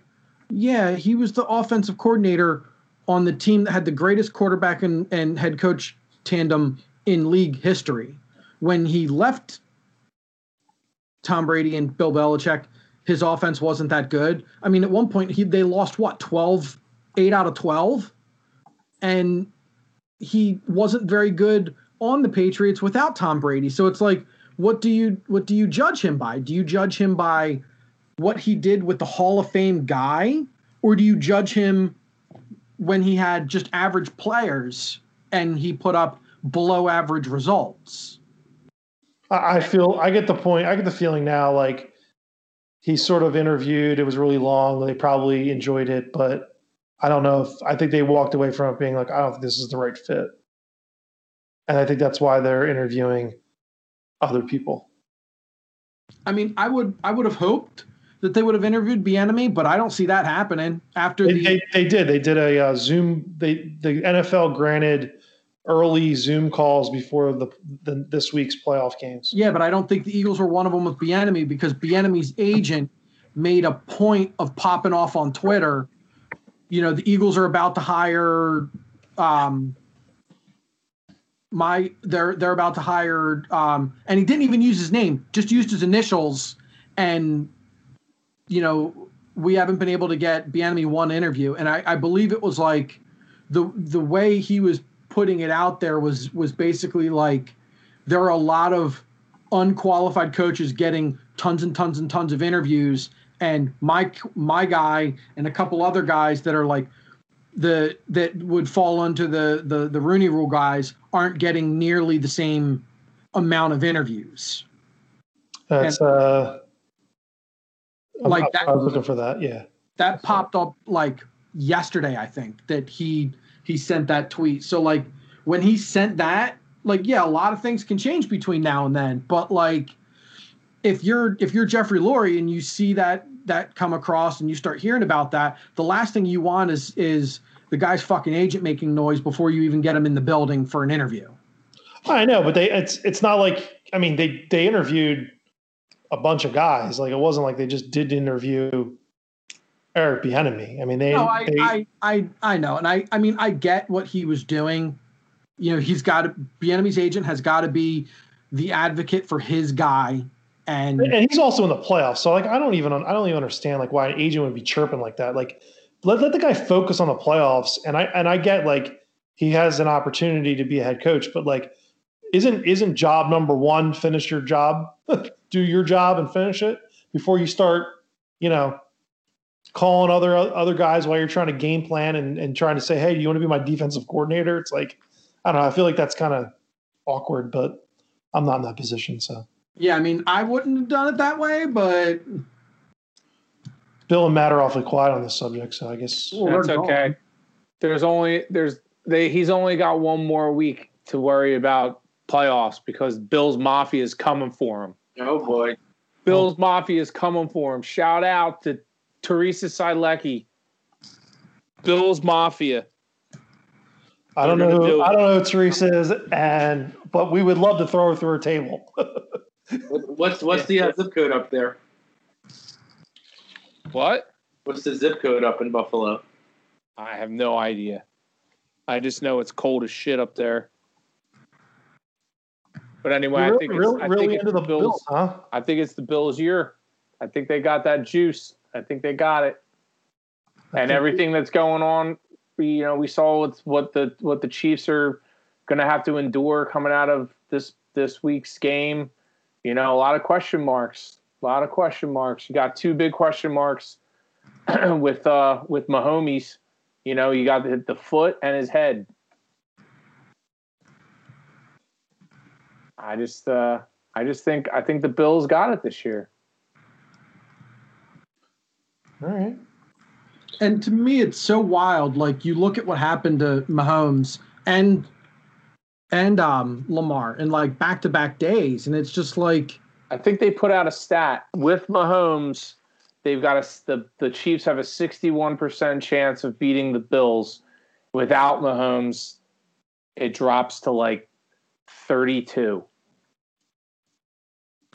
yeah he was the offensive coordinator on the team that had the greatest quarterback and, and head coach tandem in league history when he left tom brady and bill belichick his offense wasn't that good i mean at one point he they lost what 12 8 out of 12 and he wasn't very good on the Patriots without Tom Brady. So it's like, what do you what do you judge him by? Do you judge him by what he did with the Hall of Fame guy, or do you judge him when he had just average players and he put up below average results? I feel I get the point. I get the feeling now like he sort of interviewed. It was really long. They probably enjoyed it, but I don't know if I think they walked away from it being like, I don't think this is the right fit. And I think that's why they're interviewing other people. I mean, I would I would have hoped that they would have interviewed Bieniemy, but I don't see that happening after They, the they, they did. They did a uh, Zoom. They the NFL granted early Zoom calls before the, the this week's playoff games. Yeah, but I don't think the Eagles were one of them with Bieniemy because Bieniemy's agent made a point of popping off on Twitter. You know, the Eagles are about to hire um my they're they're about to hire um and he didn't even use his name, just used his initials and you know, we haven't been able to get Bieniemy one interview and I, I believe it was like the the way he was putting it out there was was basically like there are a lot of unqualified coaches getting tons and tons and tons of interviews and my my guy and a couple other guys that are like the that would fall into the the the Rooney rule guys aren't getting nearly the same amount of interviews That's uh, I'm- Like I, that- I was looking for that. Yeah. that popped up like yesterday i think that he he sent that tweet. So like when he sent that like yeah a lot of things can change between now and then. But like if you're if you're jeffrey Lurie and you see that that come across and you start hearing about that the last thing you want is is the guy's fucking agent making noise before you even get him in the building for an interview. I know, but they it's it's not like I mean they they interviewed a bunch of guys. Like it wasn't like they just did interview Eric Bieniemy. I mean they, no I, they I i i know and i i mean i get what he was doing you know he's got to Bieniemy's agent has got to be the advocate for his guy and and he's also in the playoffs. So like I don't even I don't even understand like why an agent would be chirping like that. Like let let the guy focus on the playoffs. And I and I get like he has an opportunity to be a head coach, but like isn't isn't job number one finish your job, do your job and finish it before you start, you know, calling other other guys while you're trying to game plan and, and trying to say, hey, do you want to be my defensive coordinator? It's like I don't know. I feel like that's kind of awkward, but I'm not in that position, so. yeah i mean i wouldn't have done it that way but Bill and Matt are awfully quiet on this subject, so I guess Well, That's okay. There's only there's they he's only got one more week to worry about playoffs because Bill's Mafia is coming for him. Oh boy. Bill's Mafia is coming for him. Shout out to Teresa Silecki. Bill's Mafia. I don't know. Who, do. I don't know who Teresa is, and but we would love to throw her through a table. What- What's what's the uh, zip code up there? What? What's the zip code up in Buffalo? I have no idea. I just know it's cold as shit up there. But anyway, You're I think really, it's, I really think it's into the Bills, huh? I think it's the Bills' year. I think they got that juice. I think they got it. And everything that's going on, we, you know, we saw what's, what the what the Chiefs are going to have to endure coming out of this this week's game. You know, a lot of question marks. A lot of question marks. You got two big question marks with uh with Mahomes. You know, you got the, the foot and his head. I just uh I just think I think the Bills got it this year. All right. And to me, it's so wild. Like you look at what happened to Mahomes and and um, Lamar in like back to back days, and it's just like I think they put out a stat with Mahomes. They've got a the the Chiefs have a sixty one percent chance of beating the Bills. Without Mahomes, it drops to like thirty two.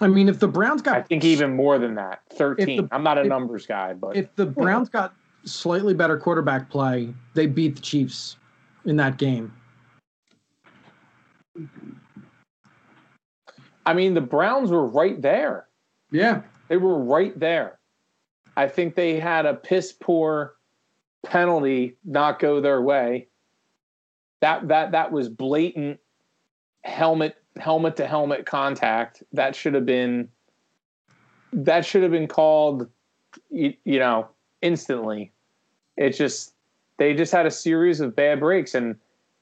I mean, if the Browns got I think even more than that. Thirteen. the- I'm not a if- numbers guy, but if the Browns got slightly better quarterback play, they beat the Chiefs in that game. I mean the Browns were right there. Yeah, They were right there. I think they had a piss poor penalty not go their way. That that that was blatant helmet helmet to helmet contact. That should have been that should have been called you, you know instantly. It just they just had a series of bad breaks and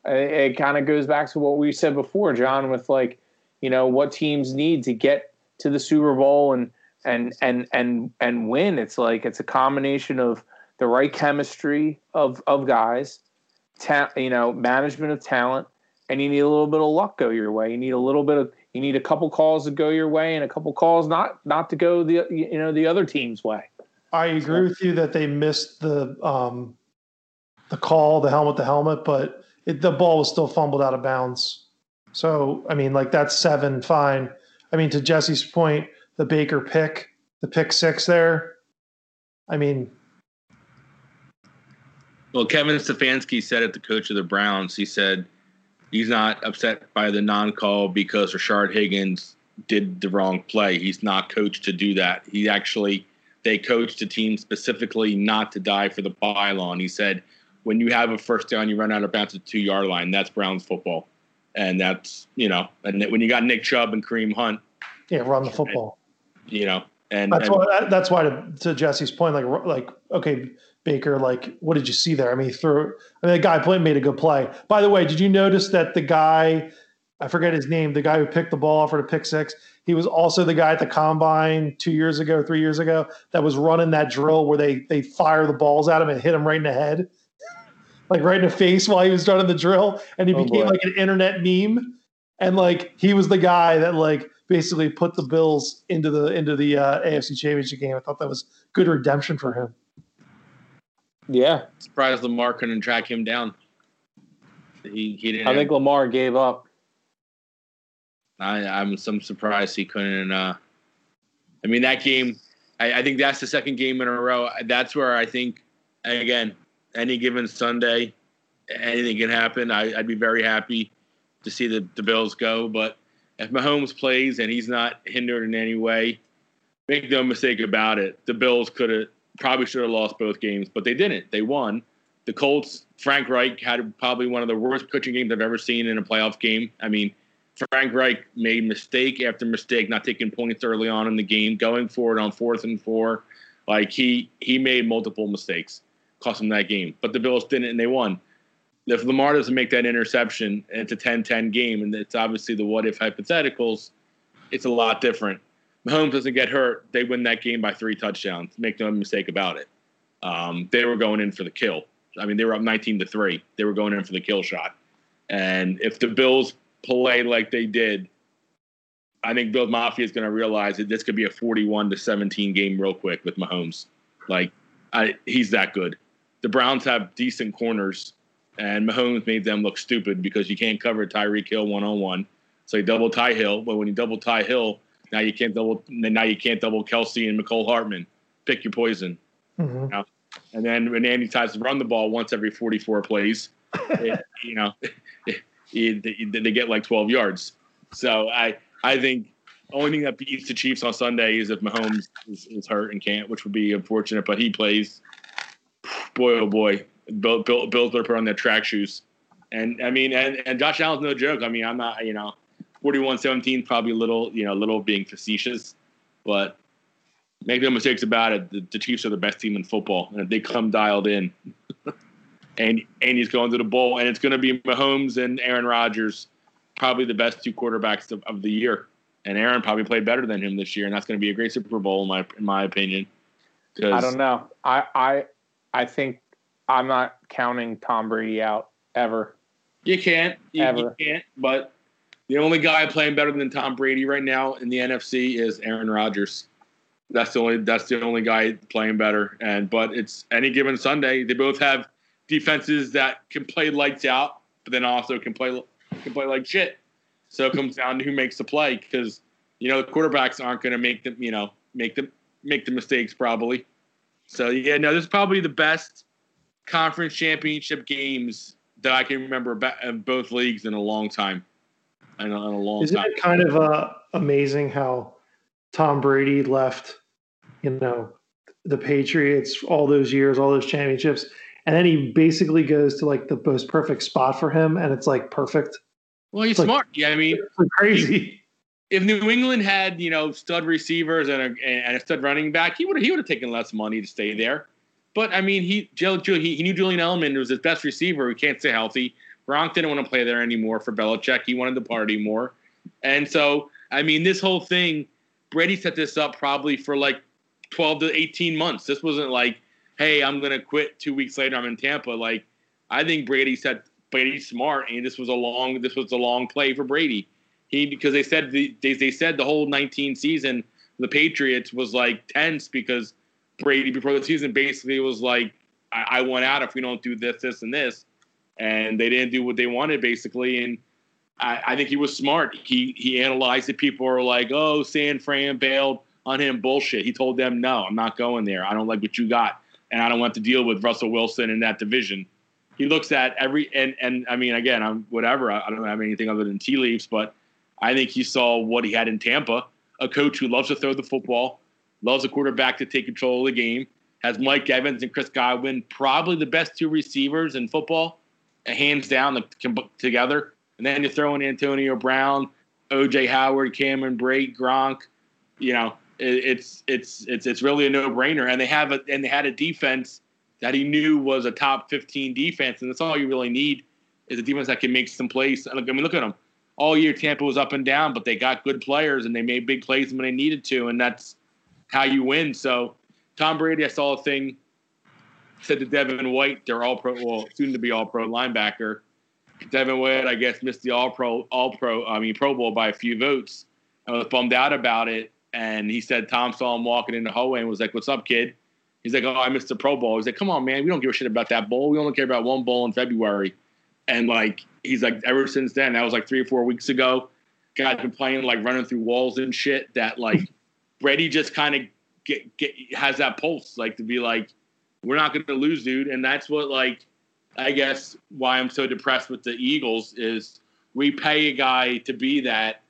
uh, it, it kind of goes back to what we said before, John, with like you know what teams need to get to the Super Bowl and and and and and win. It's like it's a combination of the right chemistry of of guys, ta- you know, management of talent, and you need a little bit of luck go your way. You need a little bit of you need a couple calls to go your way and a couple calls not not to go the you know the other team's way. I agree with you that they missed the um, the call, the helmet the helmet, but it, the ball was still fumbled out of bounds. So I mean, like that's seven, fine. I mean, to Jesse's point, the Baker pick, the pick six there. I mean, Well, Kevin Stefanski said it, the coach of the Browns. He said he's not upset by the non-call because Rashard Higgins did the wrong play. He's not coached to do that. He actually they coached the team specifically not to die for the pylon. He said when you have a first down, you run out of bounds at the two yard line. That's Browns football, and that's you know, and when you got Nick Chubb and Kareem Hunt, yeah, run the football. you know, and, That's and why. That's why to, to Jesse's point, like, like okay, Baker, like, what did you see there? I mean, he threw. I mean, the guy played made a good play. By the way, did you notice that the guy, I forget his name, the guy who picked the ball for the pick six, he was also the guy at the combine two years ago, three years ago, that was running that drill where they they fire the balls at him and hit him right in the head, like right in the face while he was running the drill, and he Oh, became boy. like an internet meme, and like he was the guy that like basically put the Bills into the into the uh, AFC Championship game. I thought that was good redemption for him. Yeah, surprised Lamar couldn't track him down. He he didn't. I think Lamar gave up. I, I'm some surprised he couldn't. Uh, I mean, that game. I, I think that's the second game in a row. That's where I think, again, any given Sunday, anything can happen. I, I'd be very happy to see the, the Bills go. But if Mahomes plays and he's not hindered in any way, make no mistake about it. The Bills could have probably should have lost both games, but they didn't. They won. The Colts, Frank Reich had probably one of the worst coaching games I've ever seen in a playoff game. I mean, Frank Reich made mistake after mistake, not taking points early on in the game, going forward on fourth and four. Like he he made multiple mistakes, cost him that game. But the Bills didn't, and they won. If Lamar doesn't make that interception, it's a 10-10 game, and it's obviously the what if hypotheticals, it's a lot different. Mahomes doesn't get hurt, they win that game by three touchdowns. Make no mistake about it. Um, they were going in for the kill. I mean, they were up 19 to three. They were going in for the kill shot. And if the Bills play like they did, I think Bills Mafia is going to realize that this could be a 41 to 17 game real quick with Mahomes. Like, I, he's that good. The Browns have decent corners, and Mahomes made them look stupid because you can't cover Tyreek Hill one on one. So you double Ty Hill, but when you double Ty Hill, now you can't double. Now you can't double Kelce and Mecole Hardman. Pick your poison. Mhm. And then when Andy tries to run the ball once every 44 plays, it, you know, it, they, they get like 12 yards. So I I think only thing that beats the Chiefs on Sunday is if Mahomes is, is hurt and can't, which would be unfortunate. But he plays. Boy, oh boy, Bill, Bill, Bills better put on their track shoes. And I mean, and, and Josh Allen's no joke. I mean, I'm not, you know, 41-17 probably a little, you know, a little being facetious, but make no mistakes about it. The, the Chiefs are the best team in football, and if they come dialed in, and and he's going to the bowl, and it's going to be Mahomes and Aaron Rodgers, probably the best two quarterbacks of, of the year. And Aaron probably played better than him this year, and that's going to be a great Super Bowl in my in my opinion. I don't know. I I I think I'm not counting Tom Brady out ever. You can't. You, Ever. you can't. But the only guy playing better than Tom Brady right now in the NFC is Aaron Rodgers. That's the only. That's the only guy playing better. And but it's any given Sunday. They both have defenses that can play lights out, but then also can play can play like shit. So it comes down to who makes the play because you know the quarterbacks aren't going to make them. You know, make them make the mistakes probably. So yeah, no, this is probably the best conference championship games that I can remember in both leagues in a long time. In a, in a long Isn't time. it kind of uh, amazing how Tom Brady left, you know, the Patriots all those years, all those championships, and then he basically goes to like the most perfect spot for him, and it's like perfect. Well, he's like- smart. Yeah, I mean, crazy. if New England had you know stud receivers and a, and a stud running back, he would he would have taken less money to stay there. But I mean, he Joe, Joe he, he knew Julian Edelman was his best receiver who can't stay healthy. Gronk didn't want to play there anymore for Belichick. He wanted to party more, and so I mean, this whole thing, Brady set this up probably for like twelve to eighteen months. This wasn't like, hey, I'm gonna quit two weeks later. I'm in Tampa. Like, I think Brady said Brady's smart, and this was a long this was a long play for Brady he because they said the they, they said the whole 19 season the Patriots was like tense because Brady before the season basically was like I, I want out if we don't do this this and this and they didn't do what they wanted basically and I, I think he was smart. He he analyzed it. People are like oh San Fran bailed on him. Bullshit. He told them no I'm not going there. I don't like what you got and I don't want to deal with Russell Wilson in that division. He looks at every and and I mean again I'm whatever. I, I don't have anything other than tea leaves but I think he saw what he had in Tampa, a coach who loves to throw the football, loves a quarterback to take control of the game, has Mike Evans and Chris Godwin, probably the best two receivers in football, hands down the, together. And then you throw in Antonio Brown, OJ Howard, Cameron Brate, Gronk. You know, it, it's it's it's it's really a no brainer. And they have a and they had a defense that he knew was a top 15 defense, and that's all you really need is a defense that can make some plays. I mean, look at them all year Tampa was up and down, but they got good players and they made big plays when they needed to, and that's how you win. So Tom Brady, I saw a thing said to Devin White, they're all pro, well, soon to be all pro linebacker. Devin White, I guess, missed the all pro, all pro, I mean, Pro Bowl by a few votes. I was bummed out about it. And he said Tom saw him walking in the hallway and was like, What's up, kid? He's like, Oh, I missed the Pro Bowl. He's like, Come on, man. We don't give a shit about that bowl. We only care about one bowl in February. And like, he's like, ever since then, that was like three or four weeks ago. Guy's been playing like running through walls and shit. That like Brady just kind of get get has that pulse, like to be like, we're not going to lose, dude. And that's what like, I guess why I'm so depressed with the Eagles is we pay a guy to be that,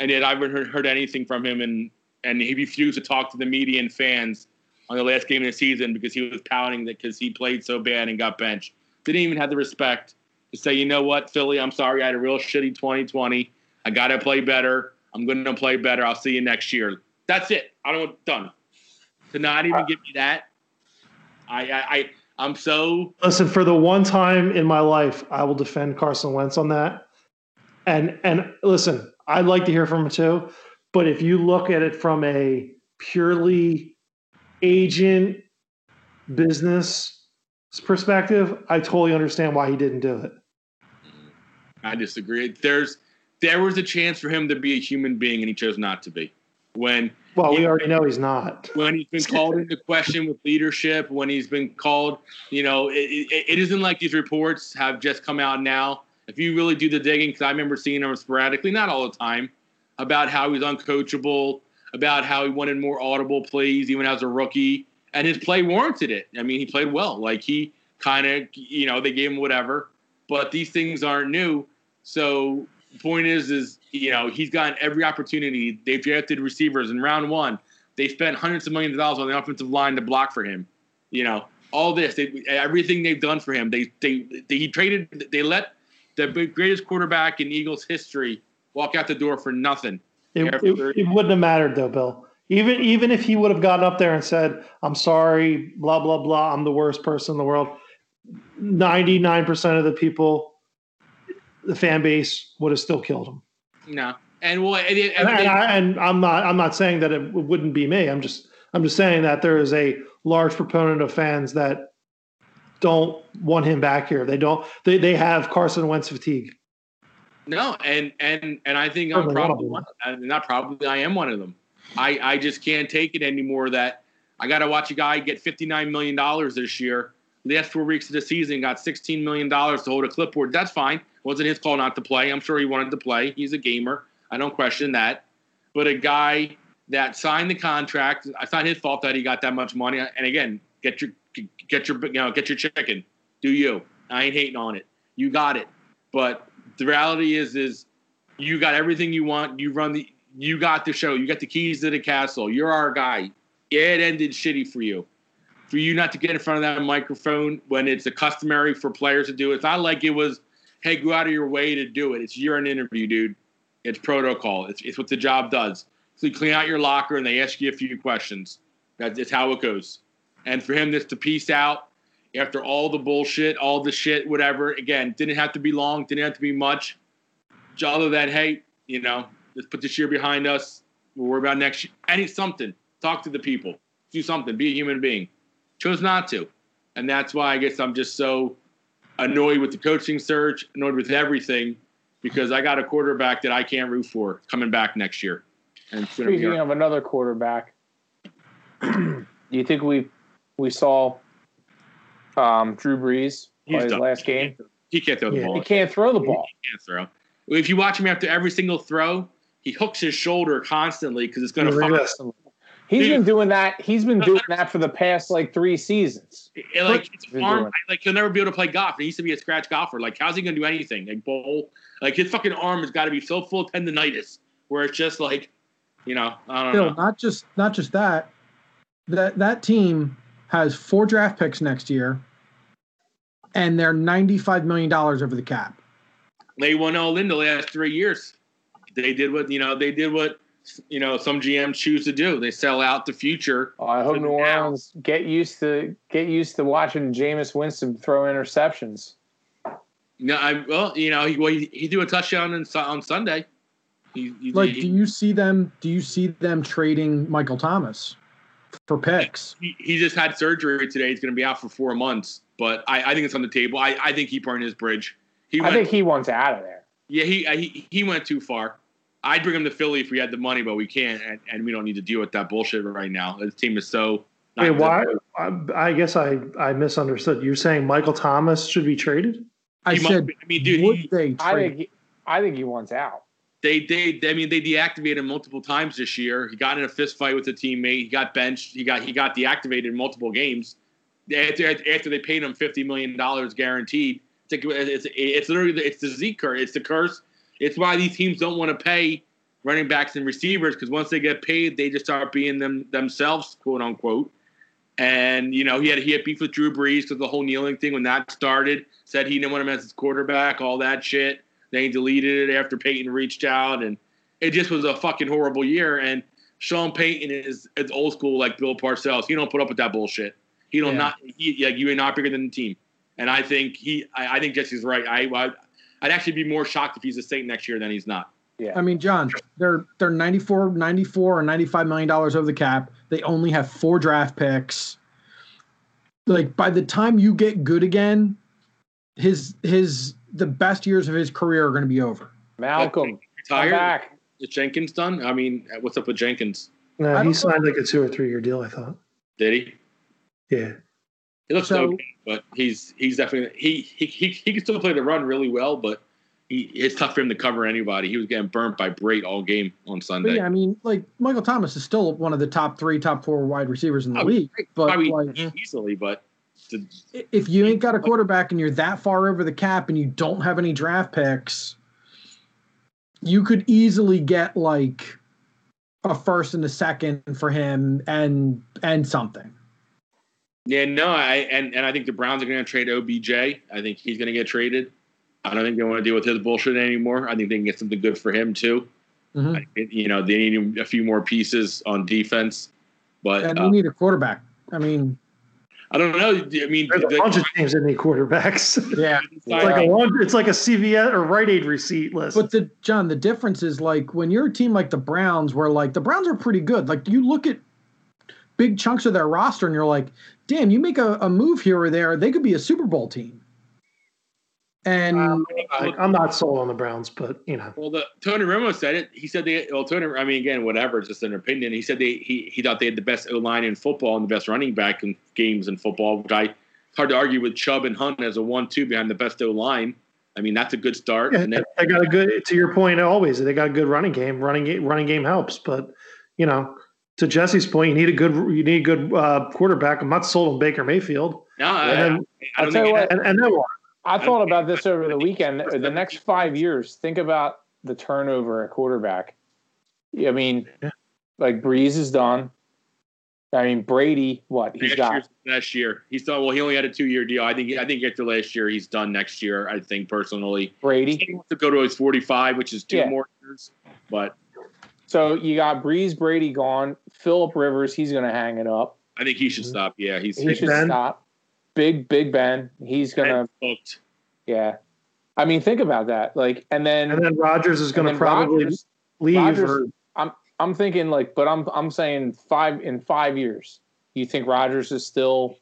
and yet I haven't heard, heard anything from him, and and he refused to talk to the media and fans on the last game of the season because he was pouting that because he played so bad and got benched. Didn't even have the respect to say, you know what, Philly, I'm sorry, I had a real shitty 2020. I got to play better. I'm going to play better. I'll see you next year. That's it. I don't done. To not even give me that, I, I, I I'm so Listen, for the one time in my life, I will defend Carson Wentz on that. And and listen, I'd like to hear from him too. But if you look at it from a purely agent business perspective, I totally understand why he didn't do it. I disagree. There's there was a chance for him to be a human being, and he chose not to be. When Well, we already know he's not. when he's been called into question with leadership, when he's been called, you know, it, it, it isn't like these reports have just come out now. If you really do the digging, because I remember seeing them sporadically, not all the time, about how he's uncoachable, about how he wanted more audible plays even as a rookie, and his play warranted it. I mean, he played well. Like he kind of, you know, they gave him whatever, but these things aren't new. So point is, is you know he's gotten every opportunity. They've drafted receivers in round one. They spent hundreds of millions of dollars on the offensive line to block for him. You know all this, they, everything they've done for him. They, they they he traded. They let the greatest quarterback in Eagles history walk out the door for nothing. It, it, it, wouldn't have mattered though, Bill. Even even if he would have gotten up there and said, "I'm sorry, blah blah blah, I'm the worst person in the world," ninety nine percent of the people, the fan base would have still killed him. No, and well, and, and, and, I, and I'm not I'm not saying that it wouldn't be me. I'm just I'm just saying that there is a large proponent of fans that don't want him back here. They don't. They they have Carson Wentz fatigue. No, and and and I think I'm probably one. Not probably. I am one of them. I I just can't take it anymore. That I got to watch a guy get 59 million dollars this year. Last four weeks of the season, got 16 million dollars to hold a clipboard. That's fine. wasn't his call not to play. I'm sure he wanted to play. He's a gamer. I don't question that. But a guy that signed the contract, it's not his fault that he got that much money. And again, get your get your you know get your chicken. Do you? I ain't hating on it. You got it. But the reality is is you got everything you want. You run the you got the show. You got the keys to the castle. You're our guy. It ended shitty for you. For you not to get in front of that microphone when it's a customary for players to do it. It's not like it was, hey, go out of your way to do it. It's you're an interview, dude. It's protocol. It's, it's what the job does. So you clean out your locker and they ask you a few questions. That's how it goes. And for him just to piece out after all the bullshit, all the shit, whatever, again, didn't have to be long, didn't have to be much. Other than, hey, you know, let's put this year behind us. We'll worry about next year. Any something. Talk to the people. Do something. Be a human being. Chose not to. And that's why I guess I'm just so annoyed with the coaching search, annoyed with everything, because I got a quarterback that I can't root for coming back next year. And speaking of another quarterback, do you think we we saw um, Drew Brees play his last game? He can't throw the yeah. ball. He can't throw the ball. He can't throw. If you watch him after every single throw, he hooks his shoulder constantly because it's going to fuck. He's Dude, been doing that. He's been doing that for the past like three seasons. It, like it's arm, like he'll never be able to play golf. He used to be a scratch golfer. Like how's he gonna do anything? Like bowl. Like his fucking arm has got to be so full of tendonitis where it's just like, you know, I don't Bill, know. Not just not just that. That that team has four draft picks next year, and they're ninety-five million dollars over the cap. They won all in the last three years. They did what you know. They did what you know some GMs choose to do. They sell out the future. Oh, I hope New Orleans get used to get used to watching Jameis Winston throw interceptions. No, I well, you know, he well, he, he threw a touchdown in, on Sunday. He, he, like, do you see them? Do you see them trading Michael Thomas for picks? He, he just had surgery today. He's going to be out for four months. But I, I think it's on the table. I, I think he burned his bridge. He went, I think he wants out of there. Yeah, he, he he went too far. I'd bring him to Philly if we had the money, but we can't, and, and we don't need to deal with that bullshit right now. This team is so. Wait, why? I, I, guess I, I misunderstood. You're saying Michael Thomas should be traded? I he said, I mean, dude, would he, they I think he, I think he wants out. They, they, I mean, they deactivated him multiple times this year. He got in a fist fight with a teammate. He got benched. He got, he got deactivated in multiple games. After, after they paid him fifty million dollars guaranteed, it's, it's, it's literally it's the Z curse. It's the curse it's why these teams don't want to pay running backs and receivers because once they get paid, they just start being them themselves, quote unquote. And you know, he had he had beef with Drew Brees because the whole kneeling thing when that started. Said he didn't want him as his quarterback, all that shit. Then he deleted it after Payton reached out, and it just was a fucking horrible year. And Sean Payton is, is old school like Bill Parcells. He don't put up with that bullshit. He don't yeah. not he, like you are not bigger than the team. And I think he I, I think Jesse's right. I, I I'd actually be more shocked if he's a Saint next year than he's not. Yeah. I mean, John, they're they're 94, 94 or 95 million dollars over the cap. They only have four draft picks. Like by the time you get good again, his his the best years of his career are going to be over. Malcolm, retired. Back. Is Jenkins done? I mean, what's up with Jenkins? No, he signed know. like a two or three year deal. I thought. Did he? Yeah. He looks so, okay, but he's he's definitely he, he he he can still play the run really well, but he, it's tough for him to cover anybody. He was getting burnt by Brate all game on Sunday. yeah, I mean, like Michael Thomas is still one of the top three, top four wide receivers in the oh, league. But probably like, easily, but the, if you ain't got a quarterback and you're that far over the cap and you don't have any draft picks, you could easily get like a first and a second for him and and something. Yeah, no, I and, and I think the Browns are going to trade OBJ. I think he's going to get traded. I don't think they want to deal with his bullshit anymore. I think they can get something good for him too. Mhm. I, you know, they need a few more pieces on defense, but And uh, we need a quarterback. I mean, I don't know. I mean, There's a the- bunch of teams that need quarterbacks. yeah. It's like a long, it's like a CVS or Rite Aid receipt list. But the John, the difference is like when you're a team like the Browns, where like the Browns are pretty good. Like you look at big chunks of their roster, and you're like, damn, you make a, a move here or there, they could be a Super Bowl team. And Um, I, I'm not sold on the Browns, but you know, Well, the Tony Romo said it. He said they. Well, Tony. I mean, again, whatever. It's just an opinion. He said they. He he thought they had the best O line in football and the best running back in games in football. Which I it's hard to argue with Chubb and Hunt as a one-two behind the best O line. I mean, that's a good start. yeah, and then, they got a good. To your point, always they got a good running game. Running game, running game helps, but you know, to Jesse's point, you need a good, you need a good uh, quarterback. I'm not sold on Baker Mayfield, no, I, and I, then, I I'll don't tell think you what, and, and then what? I thought about this over the weekend. The next five years, think about the turnover at quarterback. I mean, Yeah. like Brees is done. I mean, Brady, what he's next got? year's last year. He's done well. He only had a two-year deal. I think. I think after last year, he's done next year. I think personally, Brady. he wants to go to his forty-five, which is two Yeah. more years. But So you got Brees, Brady gone. Philip Rivers, he's going to hang it up. I think he should mm-hmm. stop. Yeah, he's He should Ben. stop. Big Big Ben, he's going to. hooked. Yeah. I mean, think about that. Like, and then And then Rodgers is going to probably Rodgers- leave. Rodgers- or, I'm I'm thinking like, but I'm I'm saying five in five years. You think Rodgers is still?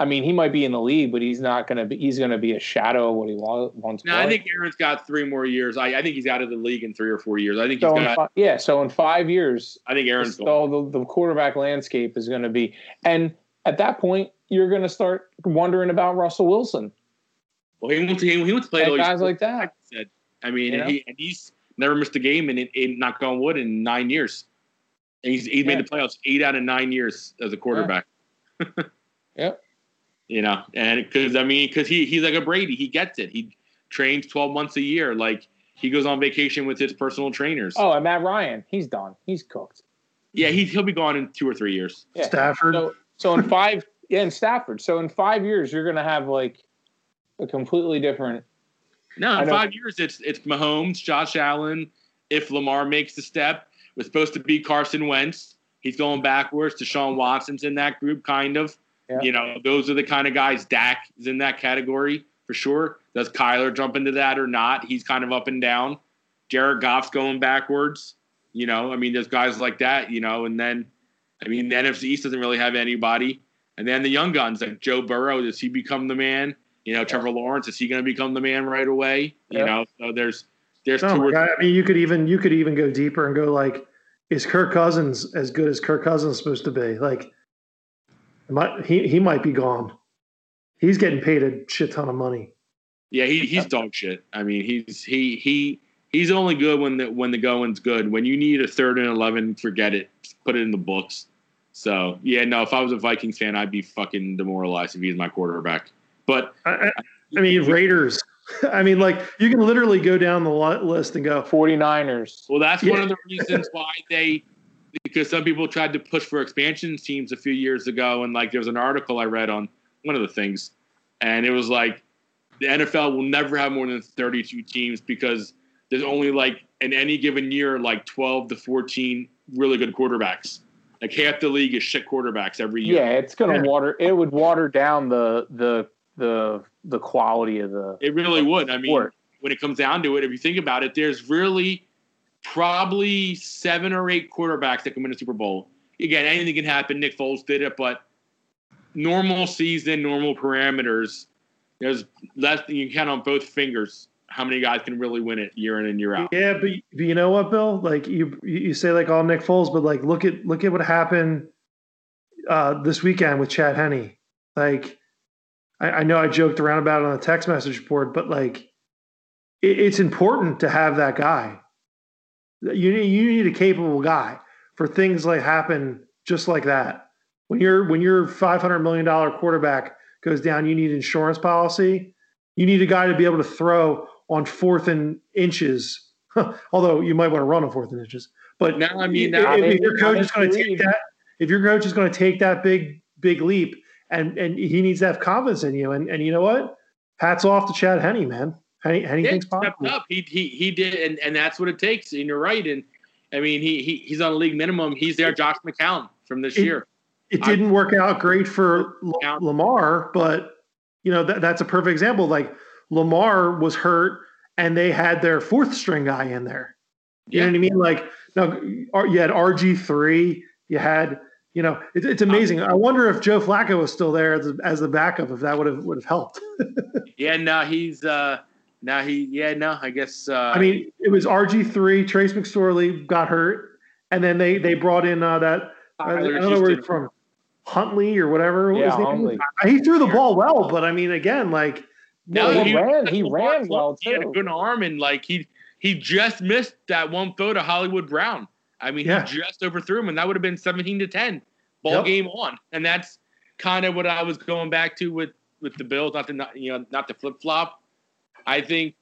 I mean, he might be in the league, but he's not going to be. He's going to be a shadow of what he wa- once No. I think Aaron's got three more years. I, I think he's out of the league in three or four years. I think he's so. In got. fi- yeah, so in five years, I think Aaron's all the, the quarterback landscape is going to be, and at that point, you're going to start wondering about Russell Wilson Well, he wants to. He wants to play and he's guys like that. said. I mean, You and he and he's never missed a game in, in knock on wood in nine years. And he's he's Yeah. made the playoffs eight out of nine years as a quarterback. Yep. You know, and because I mean, because he he's like a Brady, he gets it. He trains twelve months a year. Like he goes on vacation with his personal trainers. Oh, and Matt Ryan, he's done. He's cooked. yeah, he he'll be gone in two or three years. Yeah. Stafford. So so in five yeah in Stafford. So in five years, you're going to have like a completely different. No, in five years, it's it's Mahomes, Josh Allen. If Lamar makes the step, was supposed to be Carson Wentz. He's going backwards. Deshaun Watson's in that group, kind of. Yeah. You know, those are the kind of guys. Dak is in that category for sure. Does Kyler jump into that or not? He's kind of up and down. Jared Goff's going backwards. You know, I mean, there's guys like that. You know, and then, I mean, the NFC East doesn't really have anybody. And then the young guns like Joe Burrow, does he become the man? You know, Trevor Lawrence, is he going to become the man right away? You Yeah. know, so there's there's Oh two my or I mean, you could even you could even go deeper and go like, is Kirk Cousins as good as Kirk Cousins is supposed to be? Like, might, he he might be gone. He's getting paid a shit ton of money. Yeah, he, he's dog shit. I mean, he's he he he's only good when the when the going's good. When you need a third and eleven, forget it. Put it in the books. So yeah, no. If I was a Vikings fan, I'd be fucking demoralized if he's my quarterback. But I, I, I mean, Raiders. I mean, like you can literally go down the list and go, 49ers. well, that's one of the reasons why they because some people tried to push for expansion teams a few years ago, and like there was an article I read on one of the things, and it was like the NFL will never have more than 32 teams because there's only like in any given year like 12 to 14 really good quarterbacks. Like half the league is shit quarterbacks every year. Yeah, it's going to Yeah. water. It would water down the the the the quality of the It really would. I mean, sport. when it comes down to it, if you think about it, there's really probably seven or eight quarterbacks that can win a Super Bowl. Again, anything can happen. Nick Foles did it, but normal season, normal parameters, there's less than you can count on both fingers how many guys can really win it year in and year out. yeah, but, but you know what, Bill? Like you you say like all Nick Foles, but like look at look at what happened uh, this weekend with Chad Henne. Like I, I know I joked around about it on the text message board, but like it, it's important to have that guy. You need you need a capable guy for things like happen just like that. When you're when your five hundred million dollar quarterback goes down, you need insurance policy. You need a guy to be able to throw on fourth and inches Although you might want to run on fourth and inches. But now I mean, if, if your coach is going to take that, if your coach is going to take that big big leap, and and he needs to have confidence in you, and and you know what? Hats off to Chad Henne, man. Yeah, anything's possible. up. He, he he did, and, and that's what it takes. And you're right. And I mean, he, he he's on a league minimum. He's there, Josh McCown from this It- year. It didn't work out great for L- Lamar, but you know that, that's a perfect example. Like Lamar was hurt, and they had their fourth string guy in there. You know what I mean? Like now, you had RG three. You had, you know, it's, it's amazing. I wonder if Joe Flacco was still there as, as the backup, if that would have would have helped. Yeah, no, he's uh now he yeah, no, I guess uh I mean, it was RG three. Trace McSorley got hurt, and then they they brought in uh, that I, I don't know where he's from, Huntley or whatever. Yeah, his name Huntley. was. He threw the ball well, but I mean, again, like No, Well, he he- ran. He ran well He had a good arm and like he he just missed that one throw to Hollywood Brown. I mean, Yeah. he just overthrew him, and that would have been 17 to 10, ball Yep. game on. And that's kind of what I was going back to with with the Bills, not to not, you know not to flip flop. I think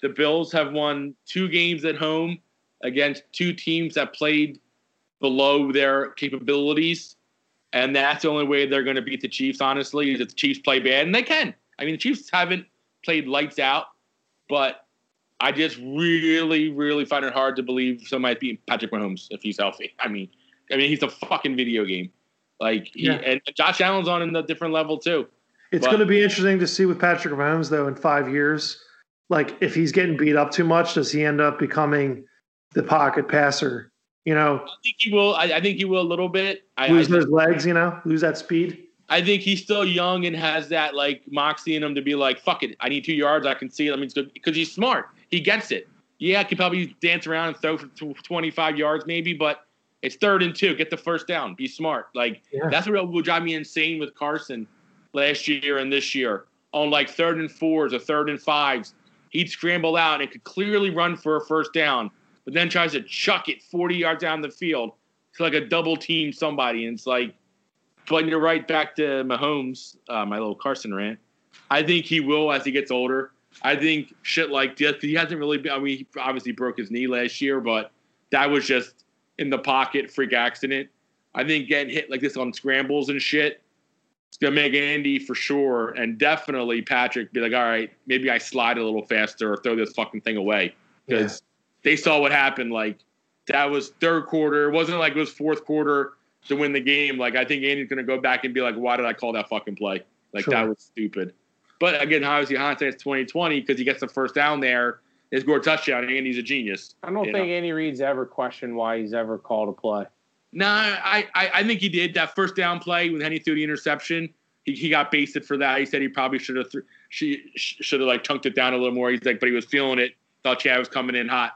the Bills have won two games at home against two teams that played below their capabilities. And that's the only way they're going to beat the Chiefs, honestly, is if the Chiefs play bad. And they can. I mean, the Chiefs haven't played lights out, but I just really, really find it hard to believe somebody might beat Patrick Mahomes if he's healthy. I mean, I mean, he's a fucking video game. Like, he, Yeah. and Josh Allen's on in a different level, too. It's But- going to be interesting to see with Patrick Mahomes though in five years. Like if he's getting beat up too much, does he end up becoming the pocket passer? You know, I think he will. I, I think he will a little bit. I, I, lose those legs. You know, lose that speed. I think he's still young and has that like moxie in him to be like, fuck it, I need two yards, I can see it. I mean, because he's smart, he gets it. Yeah, I could probably dance around and throw for 25 yards maybe, but it's third and two. Get the first down. Be smart. Like Yeah. that's what will drive me insane with Carson last year and this year on like third and fours or third and fives. He'd scramble out and could clearly run for a first down, but then tries to chuck it 40 yards down the field to like a double team somebody, and it's like. But you're right back to Mahomes, uh, my little Carson rant. I think he will as he gets older. I think shit like this. He hasn't really been. I mean, he obviously broke his knee last year, but that was just in the pocket freak accident. I think getting hit like this on scrambles and shit, it's gonna make Andy for sure, and definitely Patrick be like, all right, maybe I slide a little faster or throw this fucking thing away because they saw what happened. Like that was third quarter. It wasn't like it was fourth quarter to win the game. Like I think Andy's gonna go back and be like, why did I call that fucking play? Like Sure. that was stupid. But again, obviously hindsight's twenty twenty because he gets the first down there. They score a touchdown, and Andy's a genius. I don't think know. Andy Reid's ever questioned why he's ever called a play. No, I, I, I think he did that first down play when Henne threw the interception. He, he got basted for that. He said he probably should have th- she should have like chunked it down a little more. He's like, but he was feeling it. Thought Chad was coming in hot.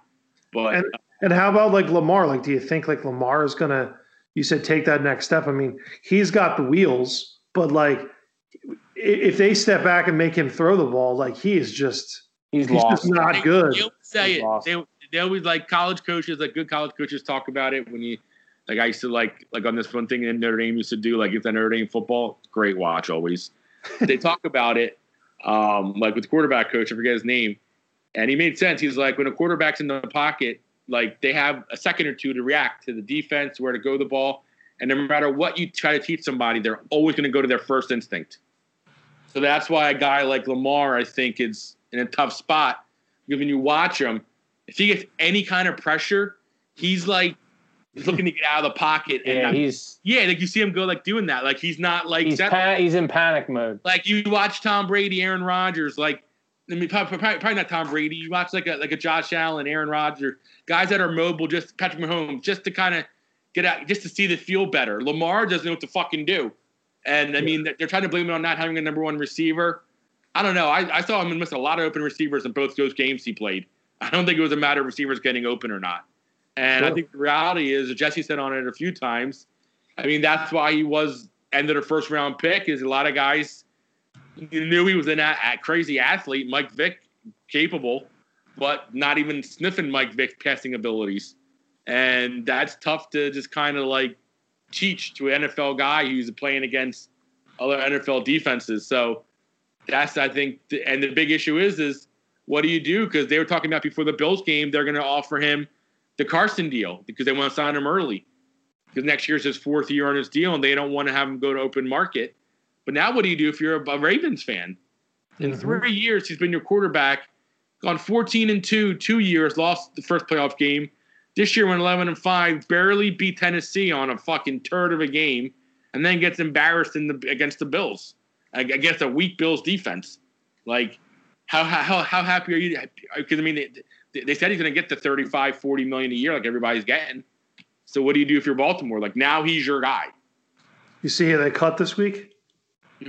But And uh, and how about like Lamar? Like, do you think like Lamar is gonna? You said take that next step. I mean, he's got the wheels, but like, if they step back and make him throw the ball, like he is just He's, he's lost. just not they, good. They always say He's it. lost. They, they always like college coaches, like good college coaches talk about it when you like I used to like like on this one thing in Notre Dame used to do like if the Notre Dame football, great watch always. they talk about it, um, like with the quarterback coach, I forget his name, and he made sense. He's like when a quarterback's in the pocket, like they have a second or two to react to the defense, where to go the ball, and no matter what you try to teach somebody, they're always going to go to their first instinct. So that's why a guy like Lamar, I think, is in a tough spot. Because when you watch him, if he gets any kind of pressure, he's like he's looking to get out of the pocket and Yeah, not- he's yeah, like you see him go like doing that. Like he's not like he's that- pa- he's in panic mode. like you watch Tom Brady, Aaron Rodgers, like I mean probably, probably, not Tom Brady. You watch like a like a Josh Allen, Aaron Rodgers, guys that are mobile, just Patrick Mahomes, just to kind of get out, just to see the feel better. Lamar doesn't know what to fucking do, and I mean they're- they're trying to blame it on not having a number one receiver. I don't know. I, I saw him miss a lot of open receivers in both those games he played. I don't think it was a matter of receivers getting open or not. And I think the reality is, Jesse said on it a few times. I mean, that's why he was ended a first round pick. Is a lot of guys knew he was an a, a crazy athlete, Mike Vick, capable, but not even sniffing Mike Vick's passing abilities. And that's tough to just kind of like teach to an NFL guy who's playing against other NFL defenses. So that's I think, the, and the big issue is is what do you do? Because they were talking about before the Bills game, they're going to offer him the Carson deal because they want to sign him early. Because next year's his fourth year on his deal, and they don't want to have him go to open market. But now, what do you do if you're a Ravens fan? In Mhm. three years, he's been your quarterback, gone 14 and two, two years, lost the first playoff game. This year went 11 and five, barely beat Tennessee on a fucking turd of a game, and then gets embarrassed in the against the Bills against a weak Bills defense. Like, how how how happy are you? Because I mean, they, they said he's going to get the 35, 40 million a year, like everybody's getting. So what do you do if you're Baltimore? Like now he's your guy. You see who they cut this week?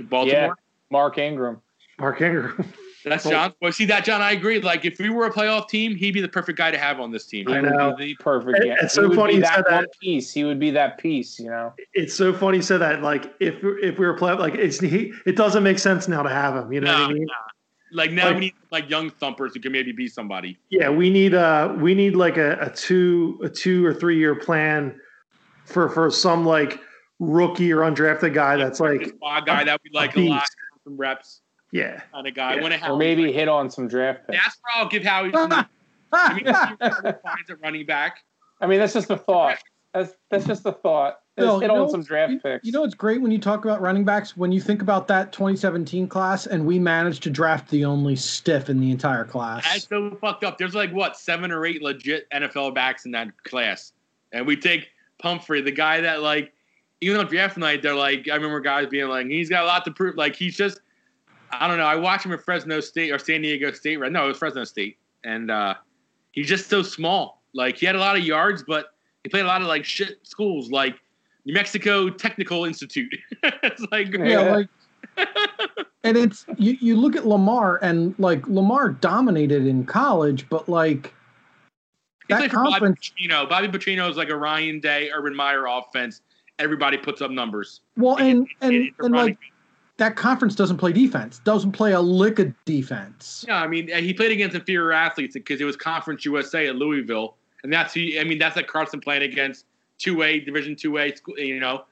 Baltimore. Yeah. Mark Ingram. Mark Ingram. That's John. Well, see that, John. I agree. Like, if we were a playoff team, he'd be the perfect guy to have on this team. He I would know. be the perfect. It- yeah. it's He so would funny be you that said that. piece. He would be that piece. You know. it's so funny you said that. Like if if we were playing, like it's he, it doesn't make sense now to have him. You know No, what I mean? No. Like now Like- we need like young thumpers who can maybe be somebody. Yeah, we need uh we need like a, a two a two or three year plan for for some like rookie or undrafted guy that's like a guy that we like a, beast. lot, some reps yeah kind of guy. Yeah. When it Or maybe hit on some draft picks. that's where I'll give Howie. I mean, finds a running back. I mean, that's just a thought. That's that's just a thought. Just Bill, hit you on know- some draft you, picks. you know, it's great when you talk about running backs. When you think about that 2017 class, and we managed to draft the only stiff in the entire class. That's class. so fucked up. There's like what seven or eight legit NFL backs in that class, and we take Pumphrey, the guy that like even on draft night, they're like I remember guys being like he's got a lot to prove. Like he's just I don't know. I watched him at Fresno State or San Diego State, right? No, it was Fresno State, and uh, he's just so small. Like he had a lot of yards, but he played a lot of like shit schools, like New Mexico Technical Institute. it's like Yeah, Yeah. like, and it's you. You look at Lamar, and like Lamar dominated in college, but like that played for Bobby conference. Bobby Petrino is like a Ryan Day, Urban Meyer offense. Everybody puts up numbers. Well, and and It's a and like that conference doesn't play defense. Doesn't play a lick of defense. yeah, I mean, he played against inferior athletes because it was Conference USA at Louisville, and that's he. I mean, that's like Carson playing against two A Division two A, you know,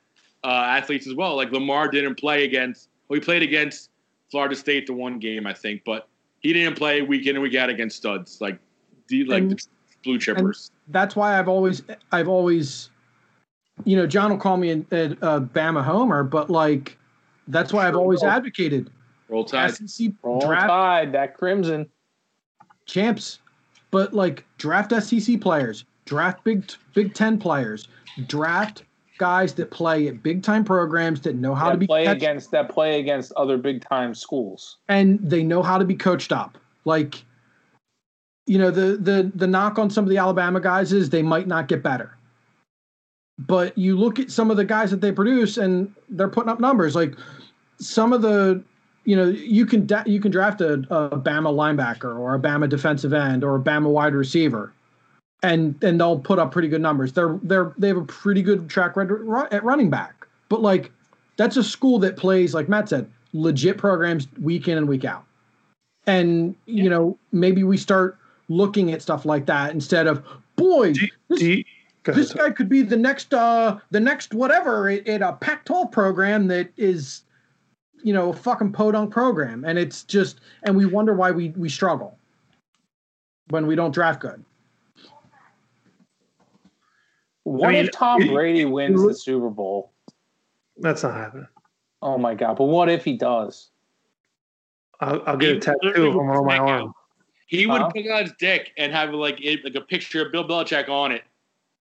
uh, athletes as well. Like Lamar didn't play against. Well, he played against Florida State the one game, I think, but he didn't play week in and week out against studs like the like And- the blue chippers. That's why I've always I've always, you know, John will call me a, a, a Bama homer, but like that's why I've always advocated Roll Tide. SEC Roll draft Tide, that crimson. champs, but like draft SEC players, draft Big Big Ten players, draft guys that play at big time programs that know how to be play catch- against that play against other big time schools. and they know how to be coached up. Like, you know, the the the knock on some of the Alabama guys is they might not get better. But you look at some of the guys that they produce, and they're putting up numbers. Like some of the, you know, you can da- you can draft a, a Bama linebacker or a Bama defensive end or a Bama wide receiver, and and they'll put up pretty good numbers. They're they're they have a pretty good track record at running back. But like, that's a school that plays like Matt said, legit programs week in and week out. And you know, maybe we start looking at stuff like that instead of boy, Do, this, do you, this guy could be the next uh the next whatever at, at a Pac-12 program that is you know a fucking podunk program and it's just and we wonder why we we struggle when we don't draft good. What mean, if Tom Brady wins the Super Bowl? That's not happening. Oh my god! But what if he does? I'll, I'll get a He tattoo of him on my would arm. He would Huh? put out his dick and have like it, like a picture of Bill Belichick on it,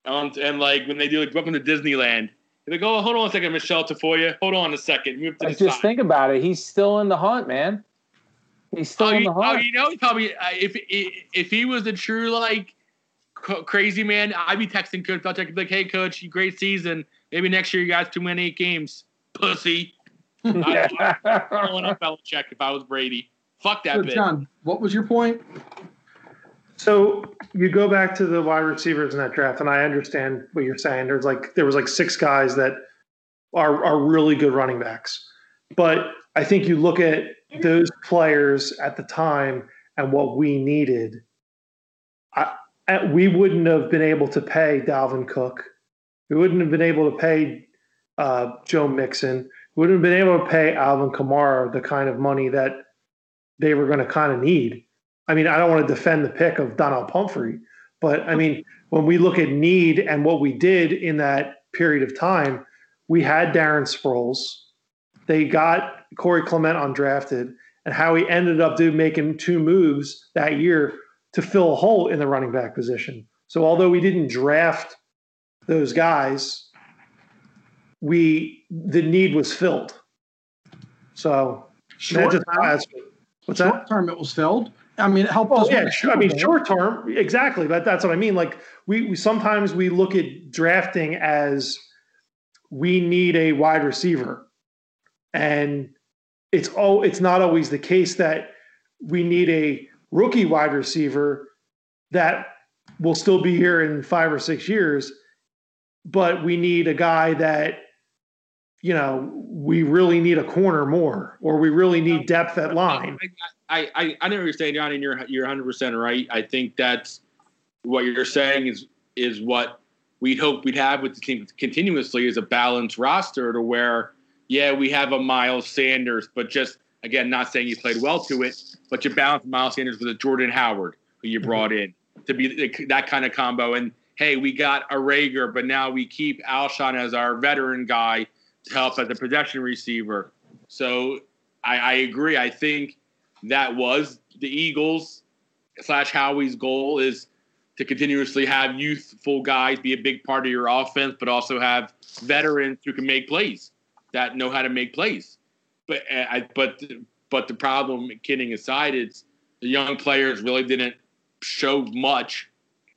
um, and like when they do like welcome to Disneyland, they go, oh, hold on a second, Michele Tafoya, hold on a second, move to the just side. think about it. He's still in the hunt, man. He's still oh, in you, the oh, hunt. you know, he probably uh, if if he was a true like c- crazy man, I'd be texting Coach Belichick like, hey, Coach, great season. Maybe next year you guys can win eight games, pussy. yeah. I'd calling up Belichick if I was Brady. Fuck that So, bitch. John, what was your point? So you go back to the wide receivers in that draft, and I understand what you're saying. There's like there was like six guys that are are really good running backs, but I think you look at those players at the time and what we needed. I- we wouldn't have been able to pay Dalvin Cook. We wouldn't have been able to pay uh, Joe Mixon. We wouldn't have been able to pay Alvin Kamara the kind of money that they were going to kind of need. I mean, I don't want to defend the pick of Donald Pumphrey, but I mean, when we look at need and what we did in that period of time, we had Darren Sproles. They got Corey Clement undrafted, and how he ended up doing making two moves that year to fill a hole in the running back position. So although we didn't draft those guys, we the need was filled. So Short just, term, what's short that? term, it was filled. I mean, it helped Well, us. yeah, sure, I mean, short term, exactly. But that's what I mean. Like we, we sometimes we look at drafting as we need a wide receiver, and it's oh, it's not always the case that we need a rookie wide receiver that will still be here in five or six years, but we need a guy that you know we really need a corner more, or we really need depth at line. I, I, I know what you're saying, John, and you're you're 100 percent right. I think that's what you're saying is is what we'd hope we'd have with the team continuously is a balanced roster to where yeah we have a Miles Sanders, but just again not saying he played well to it, but you balance Miles Sanders with a Jordan Howard who you mm-hmm. brought in to be that kind of combo. And hey, we got a Reagor, but now we keep Alshon as our veteran guy to help as a possession receiver. So I, I agree. I think that was the Eagles slash Howie's goal is to continuously have youthful guys be a big part of your offense, but also have veterans who can make plays that know how to make plays. But uh, I, but but the problem, kidding aside, is the young players really didn't show much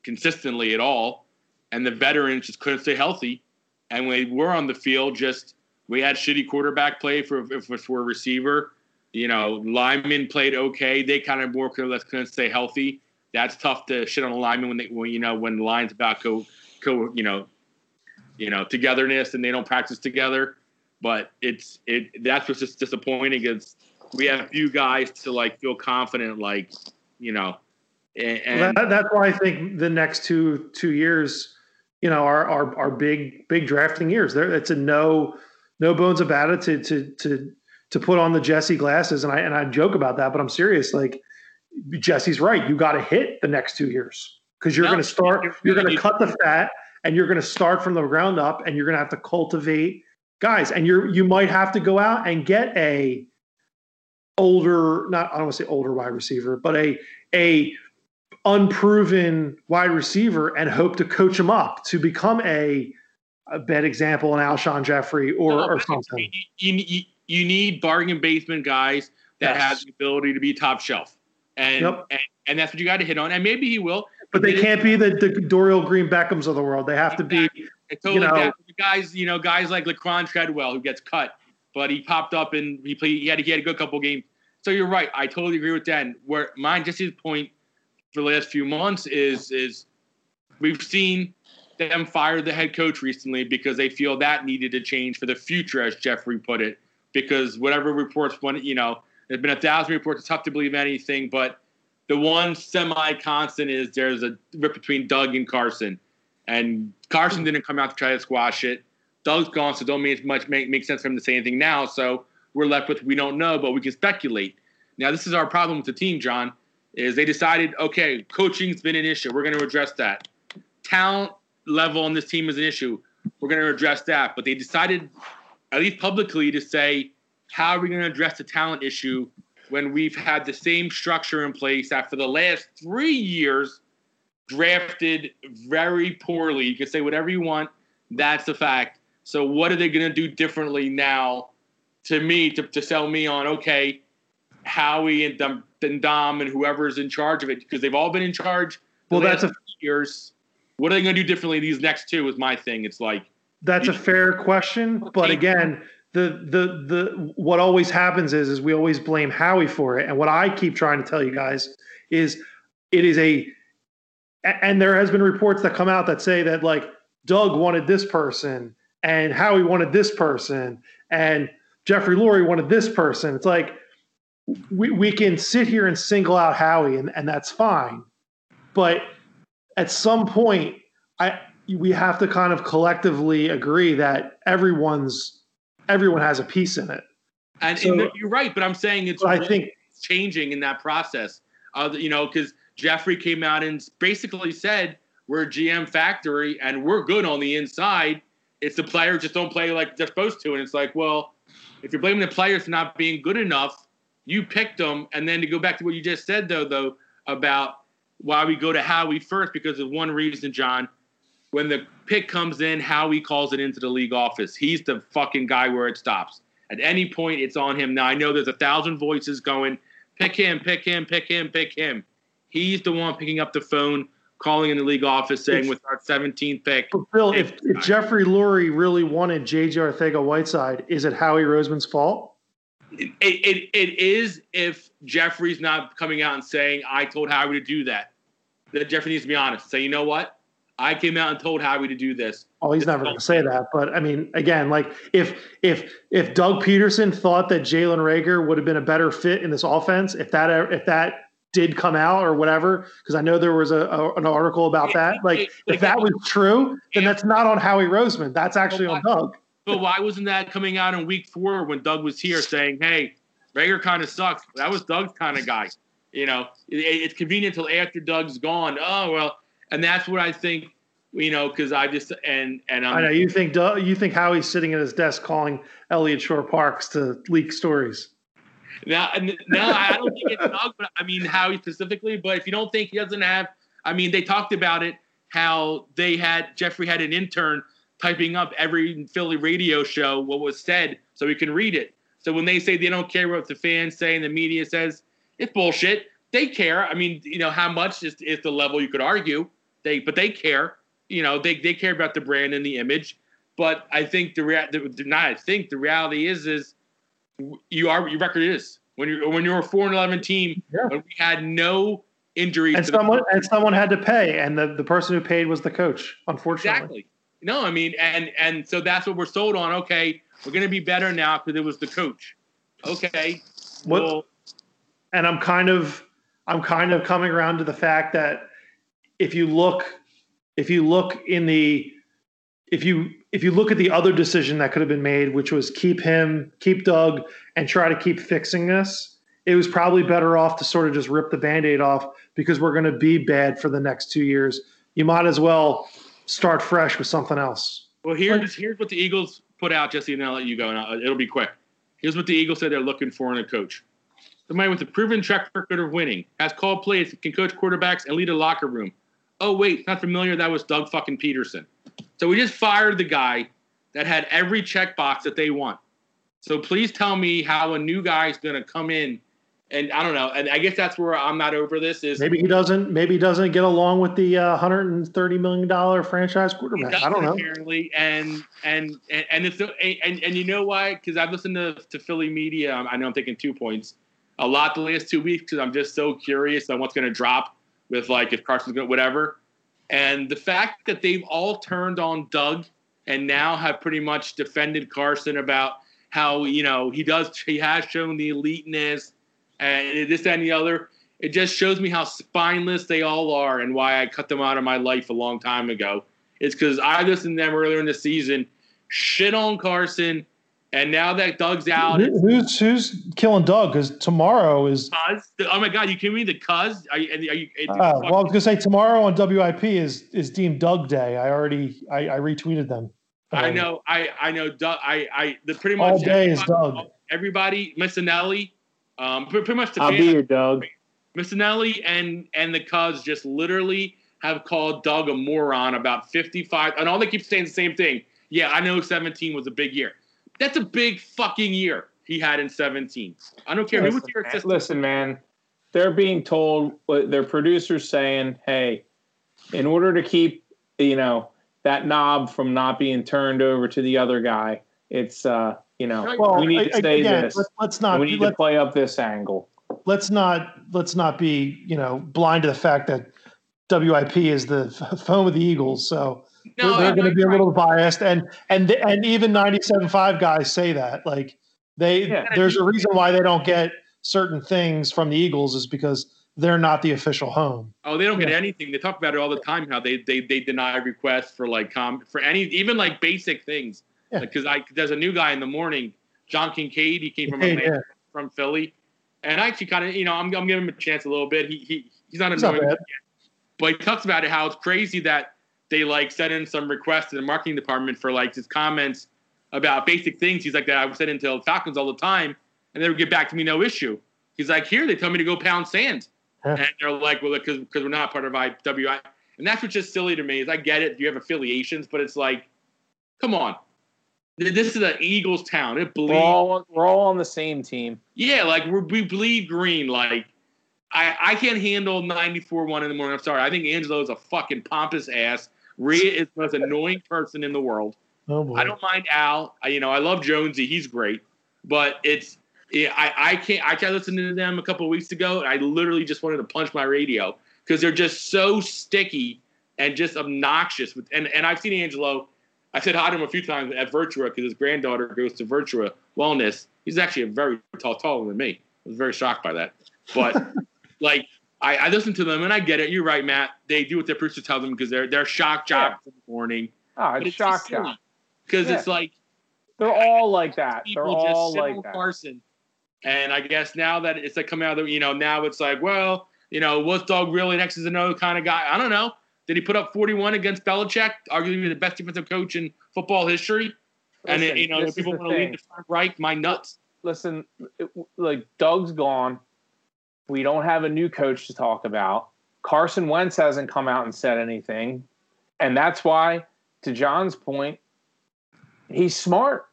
consistently at all, and the veterans just couldn't stay healthy. And when they were on the field, just we had shitty quarterback play for if for a receiver. You know, linemen played okay. They kind of more or less couldn't stay healthy. That's tough to shit on a lineman when they when you know when the line's about go go you know you know togetherness and they don't practice together. But it's it that's what's just disappointing is we have a few guys to like feel confident like you know and, and that, that's why I think the next two two years, you know, are are, are big big drafting years. There, it's a no no bones about it to to to to put on the Jesse glasses, and I and I joke about that, but I'm serious. Like Jesse's right, you got to hit the next two years because you're No, going to start. you're You're going to cut the fat, and you're going to start from the ground up, and you're going to have to cultivate guys, and you're you might have to go out and get a older, not I don't want to say older wide receiver, but a a unproven wide receiver and hope to coach him up to become a, a bad example in Alshon Jeffery or, No, or something. You, you, you need bargain basement guys that Yes. have the ability to be top shelf, and Yep. and, and that's what you got to hit on. And maybe he will. But they can't be the, the Dorial Green Beckhams of the world. They have to be It's totally You know- guys. You know, guys like Laquan Treadwell who gets cut, but he popped up and he played. He had he had a good couple games. So you're right. I totally agree with Dan. Where mine just his point for the last few months is is we've seen them fire the head coach recently because they feel that needed to change for the future, as Jeffrey put it. Because whatever reports, when you know, there's been a thousand reports. It's tough to believe anything, but the one semi-constant is there's a rip between Doug and Carson, and Carson didn't come out to try to squash it. Doug's gone, so don't make much make, make sense for him to say anything now. So we're left with we don't know, but we can speculate. Now this is our problem with the team, John, is they decided okay, coaching's been an issue. We're going to address that. Talent level on this team is an issue. We're going to address that. But they decided, at least publicly, to say how are we going to address the talent issue when we've had the same structure in place that for the last three years drafted very poorly. You can say whatever you want. That's the fact. So what are they going to do differently now to me to, to sell me on, okay, Howie and Dom, and Dom and whoever's in charge of it, because they've all been in charge well. That's a few years. What are they going to do differently these next two is my thing. It's like, that's a fair question, but again, the the the what always happens is is we always blame Howie for it, and what I keep trying to tell you guys is it is a a- and there has been reports that come out that say that like Doug wanted this person and Howie wanted this person and Jeffrey Lurie wanted this person. It's like we, we can sit here and single out Howie and, and that's fine. But at some point, I we have to kind of collectively agree that everyone's everyone has a piece in it. and, So- and you're right, but I'm saying it's I think changing in that process. Uh, you know, because Jeffrey came out and basically said we're a GM factory and we're good on the inside. It's the players just don't play like they're supposed to, and it's like, well, if you're blaming the players for not being good enough, you picked them. And then to go back to what you just said, though, though about why we go to Howie first because of one reason, John. When the pick comes in, Howie calls it into the league office. He's the fucking guy where it stops. At any point, it's on him. Now I know there's a thousand voices going, pick him, pick him, pick him, pick him. He's the one picking up the phone, calling in the league office, saying, It's- "With our 17th pick, But Bill, if, if Jeffrey Lurie really wanted JJ Arcega Whiteside, is it Howie Roseman's fault? it, it, it is if Jeffrey's not coming out and saying, I told Howie to do that. That Jeffrey needs to be honest. Say, you know what? I came out and told Howie to do this. Oh, he's never going to say that. But I mean, again, like if if if Doug Pederson thought that Jalen Reagor would have been a better fit in this offense, if that if that did come out or whatever, because I know there was a, a an article about that. Like if that was true, then that's not on Howie Roseman. That's actually on Doug. But why wasn't that coming out in week four when Doug was here saying, hey, Reagor kind of sucks? That was Doug's kind of guy. You know, it, it's convenient until after Doug's gone. Oh, well. And that's what I think, you know, because I just, and, and I'm, I know you think Doug, you think Howie's sitting at his desk calling Eliot Shorr-Parks to leak stories. Now, now I don't think it's Doug, but I mean Howie specifically. But if you don't think he doesn't have, I mean, they talked about it how they had Jeffrey had an intern typing up every Philly radio show what was said so he can read it. So when they say they don't care what the fans say and the media says, it's bullshit. They care. I mean, you know, how much is, is the level you could argue? They, but they care. You know, they, they care about the brand and the image. But I think the, rea- the not I think the reality is is you are your record is. When you're when you're a four and eleven team Yeah. when we had no injuries And someone and someone had to pay, and the, the person who paid was the coach. Unfortunately, exactly. No I mean and and so that's what we're sold on. Okay we're gonna be better now because it was the coach. Okay What- well and I'm kind of I'm kind of coming around to the fact that if you look if you look in the if you if you look at the other decision that could have been made, which was keep him, keep Doug, and try to keep fixing this, it was probably better off to sort of just rip the band-aid off because we're going to be bad for the next two years. You might as well start fresh with something else. Well, here's here's what the Eagles put out, Jesse, and I'll let you go, and it'll be quick. Here's what the Eagles said they're looking for in a coach: somebody with a proven track record of winning, has called plays, can coach quarterbacks, and lead a locker room. Oh wait, not familiar. That was Doug fucking Pederson. So we just fired the guy that had every checkbox that they want. So please tell me how a new guy is going to come in, and I don't know. And I guess that's where I'm not over this. Is Maybe he doesn't. Maybe he doesn't get along with the uh, 130 million dollar franchise quarterback. I don't know. apparently, and and and and it's and and you know why? Because I've listened to to Philly media. I know I'm taking two points a lot the last two weeks because I'm just so curious on what's going to drop with like if Carson's going to whatever, and the fact that they've all turned on Doug and now have pretty much defended Carson about how you know he does he has shown the eliteness and this that, and the other. It just shows me how spineless they all are and why I cut them out of my life a long time ago It's because I listened to them earlier in the season, shit on Carson, and now that Doug's out, Who- Who's who's killing Doug? Because tomorrow is. Cuz. Oh my God, you kidding me? The Cuz? Are you? Are you it's Uh, well, I was gonna say tomorrow on WIP is is deemed Doug Day. I already I, I retweeted them. I Um, know, I I know. Doug, I I the pretty much All day is Doug. Everybody, Missanelli, um, pretty much the I'll fan- be your Doug. Missanelli and and the Cuz just literally have called Doug a moron about 55, and all they keep saying is the same thing. Yeah, I know 17 was a big year. That's a big fucking year he had in 17. I don't care who was your assistant. Listen, man, they're being told what their producers saying, hey, in order to keep you know that knob from not being turned over to the other guy, it's uh, you know, Well, we need a- to say again, this. Let's, let's and not we need let, to play up this angle. let's not let's not be you know blind to the fact that WIP is the f- home of the Eagles. So No, they're I'm going to be a little biased, and and and even 97.5 guys say that. Like they, Yeah. there's a reason why they don't get certain things from the Eagles is because they're not the official home. Oh, they don't get Yeah. anything. They talk about it all the time. How they they, they deny requests for like com for any even like basic things. Yeah. Because I there's a new guy in the morning, John Kincade. He came from Hey, Atlanta, yeah. from Philly, and I actually kind of, you know, I'm, I'm giving him a chance a little bit. He, he he's not It's not annoying, but he talks about it how it's crazy that they like sent in some requests to the marketing department for like his comments about basic things. He's like that I would send into Falcons all the time, and they would get back to me no issue. He's like, here they tell me to go pound sand, Huh. and they're like, well, because because we're not part of IWI, and that's what's just silly to me. Is I get it, you have affiliations, but it's like, come on, this is an Eagles town. It We're all we're all on the same team. Yeah, like we're, we bleed green. Like I, I can't handle 94 1 in the morning. I'm sorry. I think Angelo is a fucking pompous ass. Rhea is the most annoying person in the world. Oh boy. I don't mind Al. I, you know, I love Jonesy. He's great. But it's, yeah, I, I can't, I tried listening to them a couple of weeks ago. And I literally just wanted to punch my radio because they're just so sticky and just obnoxious. With, and, and I've seen Angelo. I said hi to him a few times at Virtua because his granddaughter goes to Virtua Wellness. He's actually a very tall, taller than me. I was very shocked by that. But like, I, I listen to them and I get it. You're right, Matt. They do what their producer tells them because they're they're shock jocks in the morning. Ah, But it's shock jock. Because Yeah. it's like They're all like that. They're all like that. Carson. And I guess now that it's like coming out of the, you know now it's like well you know was Dog really next is another kind of guy I don't know did he put up 41 against Belichick arguably the best defensive coach in football history and Listen, you know people want to lead to Frank Reich my nuts listen, it, like Doug's gone. We don't have a new coach to talk about. Carson Wentz hasn't come out and said anything. And that's why, to John's point, he's smart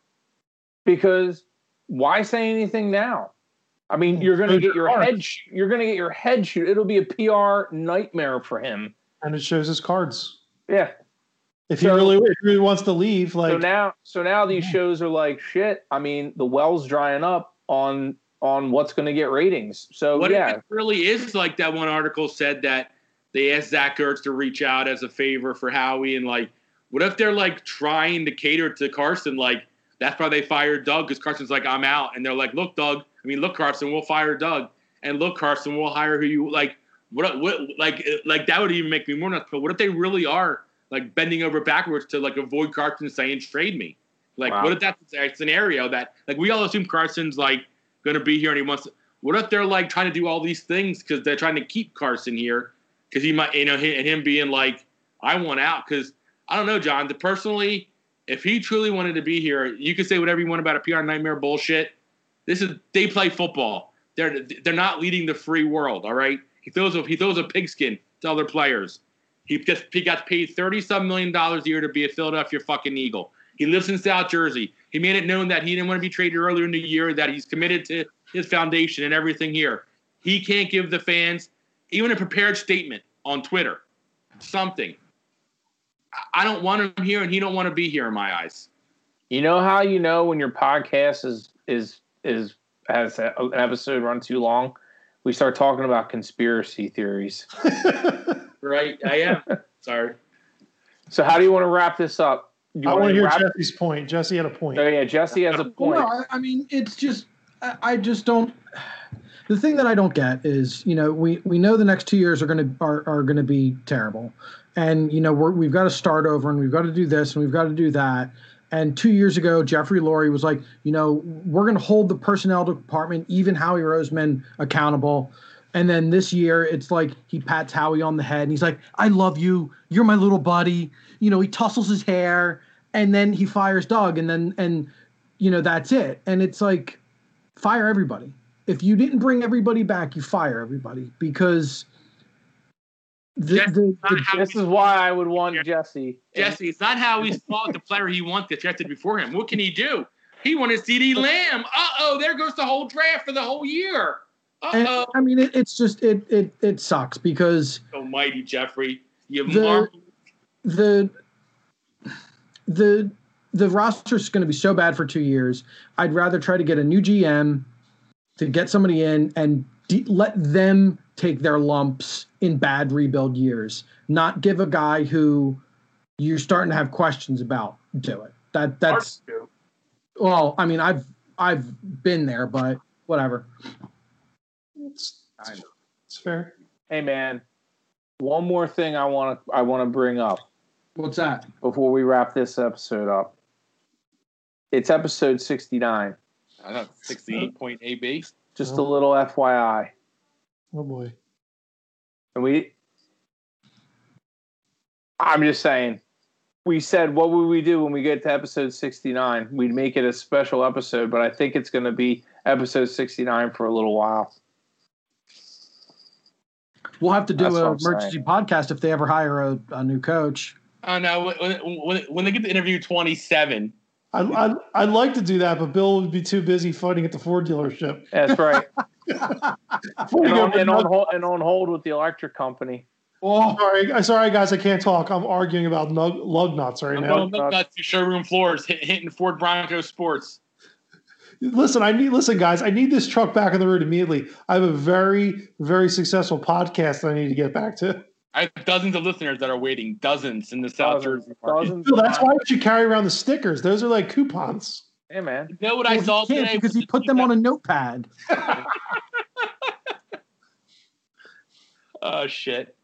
because why say anything now? I mean, you're going to get your head, you're going to get your head shoot. It'll be a PR nightmare for him. and it shows his cards. Yeah. If he So- really, if he really wants to leave, so like now, so now these shows are like shit. I mean, the well's drying up on on what's going to get ratings. So what yeah, if it really is like that one article said that they asked Zach Ertz to reach out as a favor for Howie and like what if they're like trying to cater to Carson? Like that's why they fired Doug because Carson's like I'm out. And they're like look Doug I mean look Carson we'll fire Doug. And look Carson we'll hire who you like what what like like that would even make me more nuts. But what if they really are like bending over backwards to like avoid Carson saying trade me. Like Wow. what if that's a scenario that like we all assume Carson's like going to be here and he wants to, what if they're like trying to do all these things because they're trying to keep Carson here because he might, you know, him being like, I want out because I don't know, John. The personally, if he truly wanted to be here, you could say whatever you want about a PR nightmare bullshit. This is they play football. They're they're not leading the free world. All right, he throws a he throws a pigskin to other players. He just he got paid thirty some million dollars a year to be a Philadelphia fucking Eagle. He lives in South Jersey. He made it known that he didn't want to be traded earlier in the year, that he's committed to his foundation and everything here. He can't give the fans even a prepared statement on Twitter, something. I- I don't want him here, and he don't want to be here in my eyes. You know how you know when your podcast is is is has an episode run too long? We start talking about conspiracy theories. Right? I am. Sorry. So how do you want to wrap this up? Do you I wanna hear wrap- Jesse's point. Jesse had a point. Oh yeah, Jesse has a Well, point. no, I, I mean, it's just I, I just don't. The thing that I don't get is, you know, we we know the next two years are going to are, are going to be terrible, and you know we're, we've got to start over and we've got to do this and we've got to do that. And two years ago, Jeffrey Lurie was like, you know, we're going to hold the personnel department, even Howie Roseman, accountable. And then this year, it's like he pats Howie on the head and he's like, I love you. You're my little buddy. You know, he tussles his hair and then he fires Doug. And then, and, you know, that's it. And it's like, fire everybody. If you didn't bring everybody back, you fire everybody because the, Jeff- the, the, This is why I would want Jesse. Jesse, it's not how he's saw the player he wants wanted drafted before him. What can he do? He wanted CeeDee Lamb. Uh oh, there goes the whole draft for the whole year. And, oh. I mean, it, it's just, it, it, it sucks because oh, Almighty Jeffrey. You The- the the the roster's going to be so bad for two years. I'd rather try to get a new GM to get somebody in and de- let them take their lumps in bad rebuild years, not give a guy who you're starting to have questions about do it. That that's well, I mean, I've I've been there, but whatever. It's, it's fair. Hey man, one more thing I want to I want to bring up What's that? before we wrap this episode up. It's episode sixty nine. I know, 68 point AB. Just a Oh. little FYI. Oh boy. And we, I'm just saying, we said, what would we do when we get to episode 69? We'd make it a special episode, but I think it's going to be episode 69 for a little while. We'll have to do That's a what saying. emergency podcast if they ever hire a, a new coach. Oh no! When, when, when they get to interview twenty seven, I, I, I'd like to do that, but Bill would be too busy fighting at the Ford dealership. That's right. And, on, and, on hold, and on hold with the electric company. Oh, sorry, sorry, guys, I can't talk. I'm arguing about nug, lug nuts right I'm now. going milk nuts to showroom floors, hit, hitting Ford Bronco Sports. Listen, I need listen, guys. I need this truck back on the road immediately. I have a very, very successful podcast that I need to get back to. I have dozens of listeners that are waiting, dozens in the South Dozens, Jersey market. dozens Bill, of that's why you should carry around the stickers. Those are like coupons. Hey, man. You know what I saw today? because he put them on a notepad. Oh shit!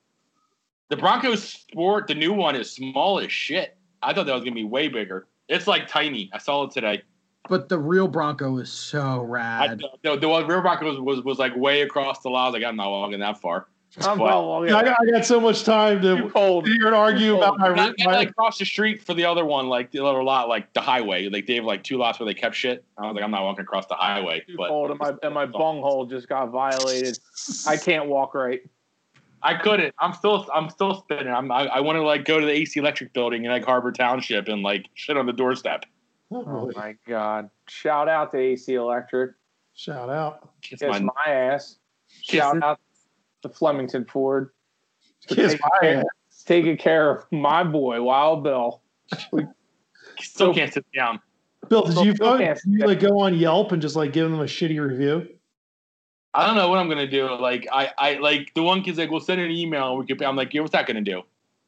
The Bronco Sport, the new one, is small as shit. I thought that was gonna be way bigger. It's like tiny. I saw it today. But the real Bronco is so rad. I, rad. the, the one rear Bronco was, was was like way across the lot. I was like, I'm not walking that far. I'm But- well, I, got, I got so much time to cold. sit here and argue about my, And I, and my like across the street for the other one, like the other lot, like the highway. Like they have like two lots where they kept shit. I was like, I'm not walking across the highway. Too But cold, and my and my bunghole just got violated. I can't walk right. I couldn't. I'm still I'm still spinning. I'm I, I want to like go to the AC Electric building in like Harbor Township and like shit on the doorstep. Oh, Oh my god! Shout out to AC Electric. Shout out. Kiss Kiss my, my ass. Shout it. out to Flemington Ford. for Kiss taking my care- ass. Taking care of my boy, Wild Bill. Still can't sit down. Bill, did you, Bill did you like go on Yelp and just like give them a shitty review? I don't know what I'm gonna do. Like I, I like the one kid's like, we'll send an email and we could. I'm like, yeah, what's that gonna do?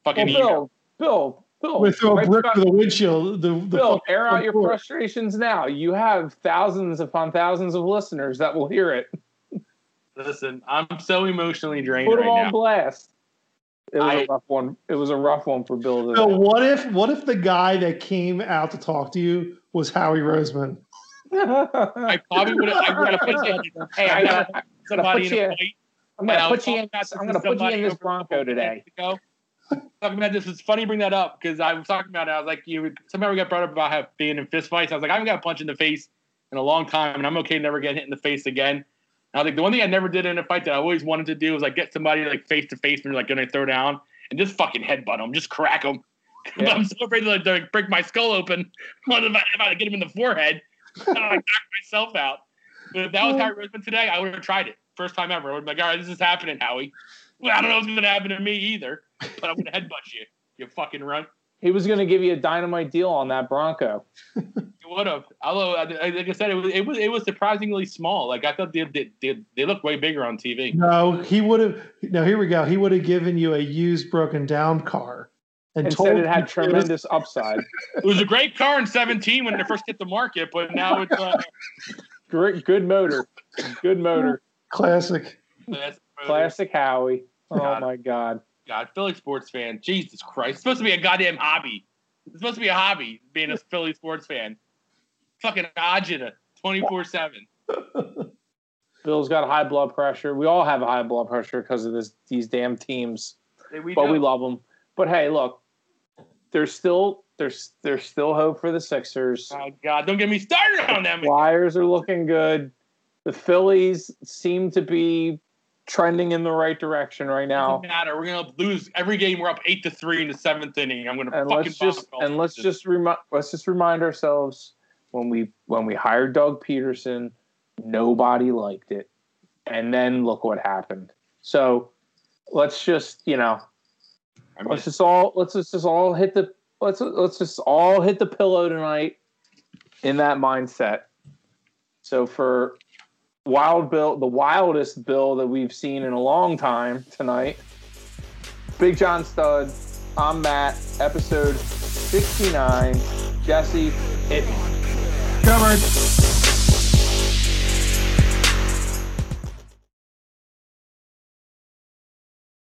Fucking Well. Bill, Bill, Bill. We throw a right brick back- through the windshield. The, the Bill, fucking air out your front frustrations now. You have thousands upon thousands of listeners that will hear it. Listen, I'm so emotionally drained Put them right on now. blast. It was I- a rough one. It was a rough one for Bill. Bill, Today. what if what if the guy that came out to talk to you was Howie Roseman? I probably would have. I gotta put you. hey, I got. somebody put in a you- fight. I'm gonna put you in. talking I'm gonna put you in this Bronco today. minutes ago. Talking about this, it's funny you bring that up because I was talking about it. I was like, you somehow we got brought up about how being in fist fights. I was like, I haven't got punched in the face in a long time, and I'm okay never getting hit in the face again. And I was like, the one thing I never did in a fight that I always wanted to do was like get somebody like face to face when you're like gonna throw down and just fucking headbutt them, just crack them. Yeah. I'm so afraid to like, to, like, break my skull open. What if I, if I get him in the forehead? I like knock myself out. But if that was Howie Roseman today, I would have tried it. First time ever. I would be like, all right, this is happening, Howie. Well, I don't know what's going to happen to me either, but I'm going to headbutt you. You fucking run. He was gonna give you a dynamite deal on that Bronco. You would have. Although, I- I- like I said, it was it was it was surprisingly small. Like I thought they they they, they looked way bigger on TV. No, he would have. No, here we go. He would have given you a used, broken down car, and, And told said it had you tremendous upside. It was a great car in 17 when it first hit the market, but now it's uh, Great, good motor. Good motor. classic. that's- Classic Howie. Oh my God. God, Philly sports fan. Jesus Christ. It's supposed to be a goddamn hobby. It's supposed to be a hobby being a Philly sports fan. Fucking agita 24 7. Bill's got high blood pressure. We all have high blood pressure because of this these damn teams. We but we love them. But hey, look, there's still there's there's still hope for the Sixers. Oh, God, don't get me started on them. Flyers are looking good. The Phillies seem to be trending in the right direction right now. Doesn't matter. We're gonna lose every game. We're up eight to three in the seventh inning. I'm gonna And fucking let's just and let's just remind let's just remind ourselves when we when we hired Doug Pederson, nobody liked it, and then look what happened. So let's just you know I mean, let's just all let's just, just all hit the let's let's just all hit the pillow tonight in that mindset. So for Wild Bill, the wildest Bill that we've seen in a long time tonight. Big John Stud, I'm Matt, episode 69. Jesse, me. Covered.